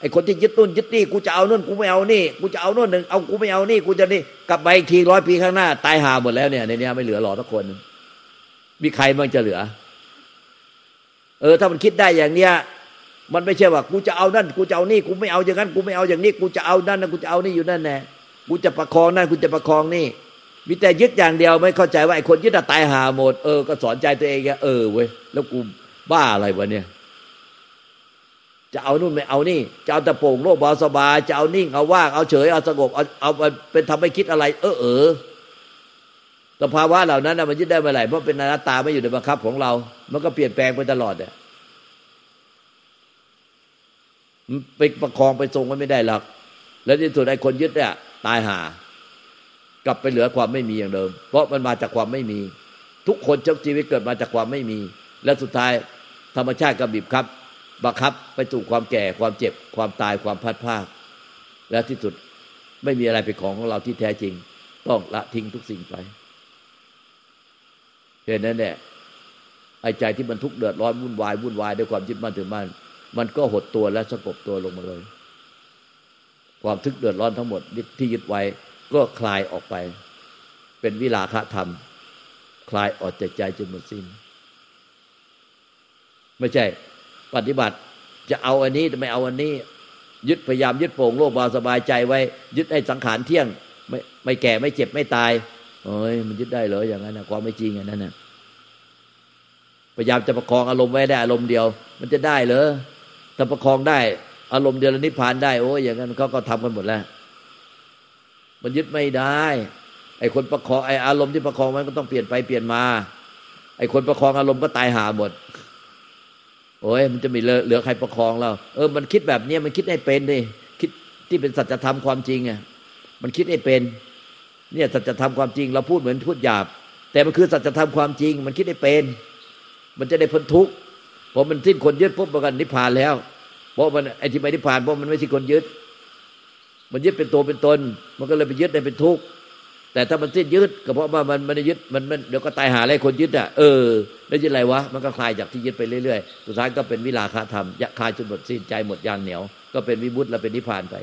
ไอ้คนที่ยึดนู่นยึดนี่กูจะเอานู่นกูไม่เอานี่กูจะเอานู่นหนึ่งเอากูไม่เอานี่กูจะนี่กลับไปอีกทีร้อยปีข้างหน้า ตายหาหมดแล้วเนี่ยในเนี้ยไม่เหลือหรอกทุกคน มีใครบ้างจะเหลือ เออ ถ้ามันคิดได้อย่างเนี้ยมันไม่ใช่ว่ากูจะเอานั่นกูจะเอานี่กูไม่เอาอย่างนั้นกูไม่เอาอย่างนี้กูจะเอานั่นนะกูจะเอานี่อยู่นั่นแน่กูจะประคองนั่นกูจะประคองนี่มีแต่ยึดอย่างเดียวไม่เข้าใจว่าไอ้คนยึดตายหาหมดเออก็สอนใจตัวเองเออเว้ยแล้วกู บ้าอะไรวะเนี่ย จะเอานู่นไม่เอานี่ จะเอาต่โป่งโลกบาสบา จะเอานิ่งเอาว่างเอาเฉยเอาสงบเอาเอาเป็นทำให้คิดอะไร เออเออสภาวะเหล่านั้นมันยึดได้เมื่อไหร่เพราะเป็นอนัตตาไม่อยู่ในบังคับของเรา มันก็เปลี่ยนแปลงไปตลอดเนี่ยไปประคองไปทรงมันไม่ได้หรอก แล้วที่สุดไอ้คนยึดเนี่ยตายหากลับไปเหลือความไม่มีอย่างเดิม เพราะมันมาจากความไม่มี ทุกคนเจ้าชีวิตเกิดมาจากความไม่มี และสุดท้าย ธรรมชาติก็บีบคับบังคับไปสู่ความแก่ความเจ็บความตายความพัดภาคและที่สุดไม่มีอะไรเป็นของของเราที่แท้จริง ต้องละทิ้งทุกสิ่งไปเหตุนั้นเนี่ยไอ้ใจที่มันทุกข์เดือดร้อนวุ่นวายวุ่นวายด้วยความยึดมั่นถือมั่นมันก็หดตัวและสงบตัวลงมาเลย ความทุกข์เดือดร้อนทั้งหมดที่ยึดไว้ ก็คลายออกไป เป็นวิลาคะธรรม คลายออกจากใจจนหมดสิ้น ไม่ใช่ ปฏิบัติ จะเอาอันนี้แต่ไม่เอาอันนี้ ยึดพยายามยึดโป่งโลกบาสบายใจไว้ ยึดให้สังขารเที่ยง ไม่ไม่แก่ไม่เจ็บไม่ตายเอ้ยมันยึดได้เหรออย่างนั้นนะความไม่จริงอย่างนั้นนะพยายามจะประคองอารมณ์ไว้ได้อารมณ์เดียว มันจะได้เหรอถ้าประคองได้ อารมณ์เดียวนิพพานได้โอ้ยอย่างนั้นเขาก็ทำกันหมดแล้ว มันยึดไม่ได้ ไอ้คนประคองไอ้อารมณ์ที่ประคองมันก็ต้องเปลี่ยนไปเปลี่ยนมา ไอ้คนประคองอารมณ์ก็ตายหาหมด โอ้ยมันจะมีเหลือใครประคองเรา เออ มันคิดแบบนี้มันคิดให้เป็นดิคิดที่เป็นสัจธรรมความจริงอะมันคิดให้เป็น เนี่ยสัจธรรมความจริง เราพูดเหมือนพูดหยาบ แต่มันคือสัจธรรมความจริง มันคิดให้เป็น มันจะได้พ้นทุกข์พอมันสิ้นคนยึดปุ๊บมันก็นิพพานแล้ว เพราะมันไอ้ที่ไม่นิพพานเพราะมันไม่ใช่คนยึด มันยึดเป็นตัวเป็นตน มันก็เลยไปยึดในเป็นทุกข์ แต่ถ้ามันสิ้นยึดก็เพราะว่ามันมันยึดมันมันเดี๋ยวก็ตายหาอะไรคนยึดอะเออแล้วยึดอะไรวะมันก็คลายจากที่ยึดไปเรื่อยๆสุดท้ายก็เป็นวิลาคาธรรมยะคลายจนหมดสิ้นใจหมดยางเหนียว ก็เป็นวิบุตและเป็นนิพพานไป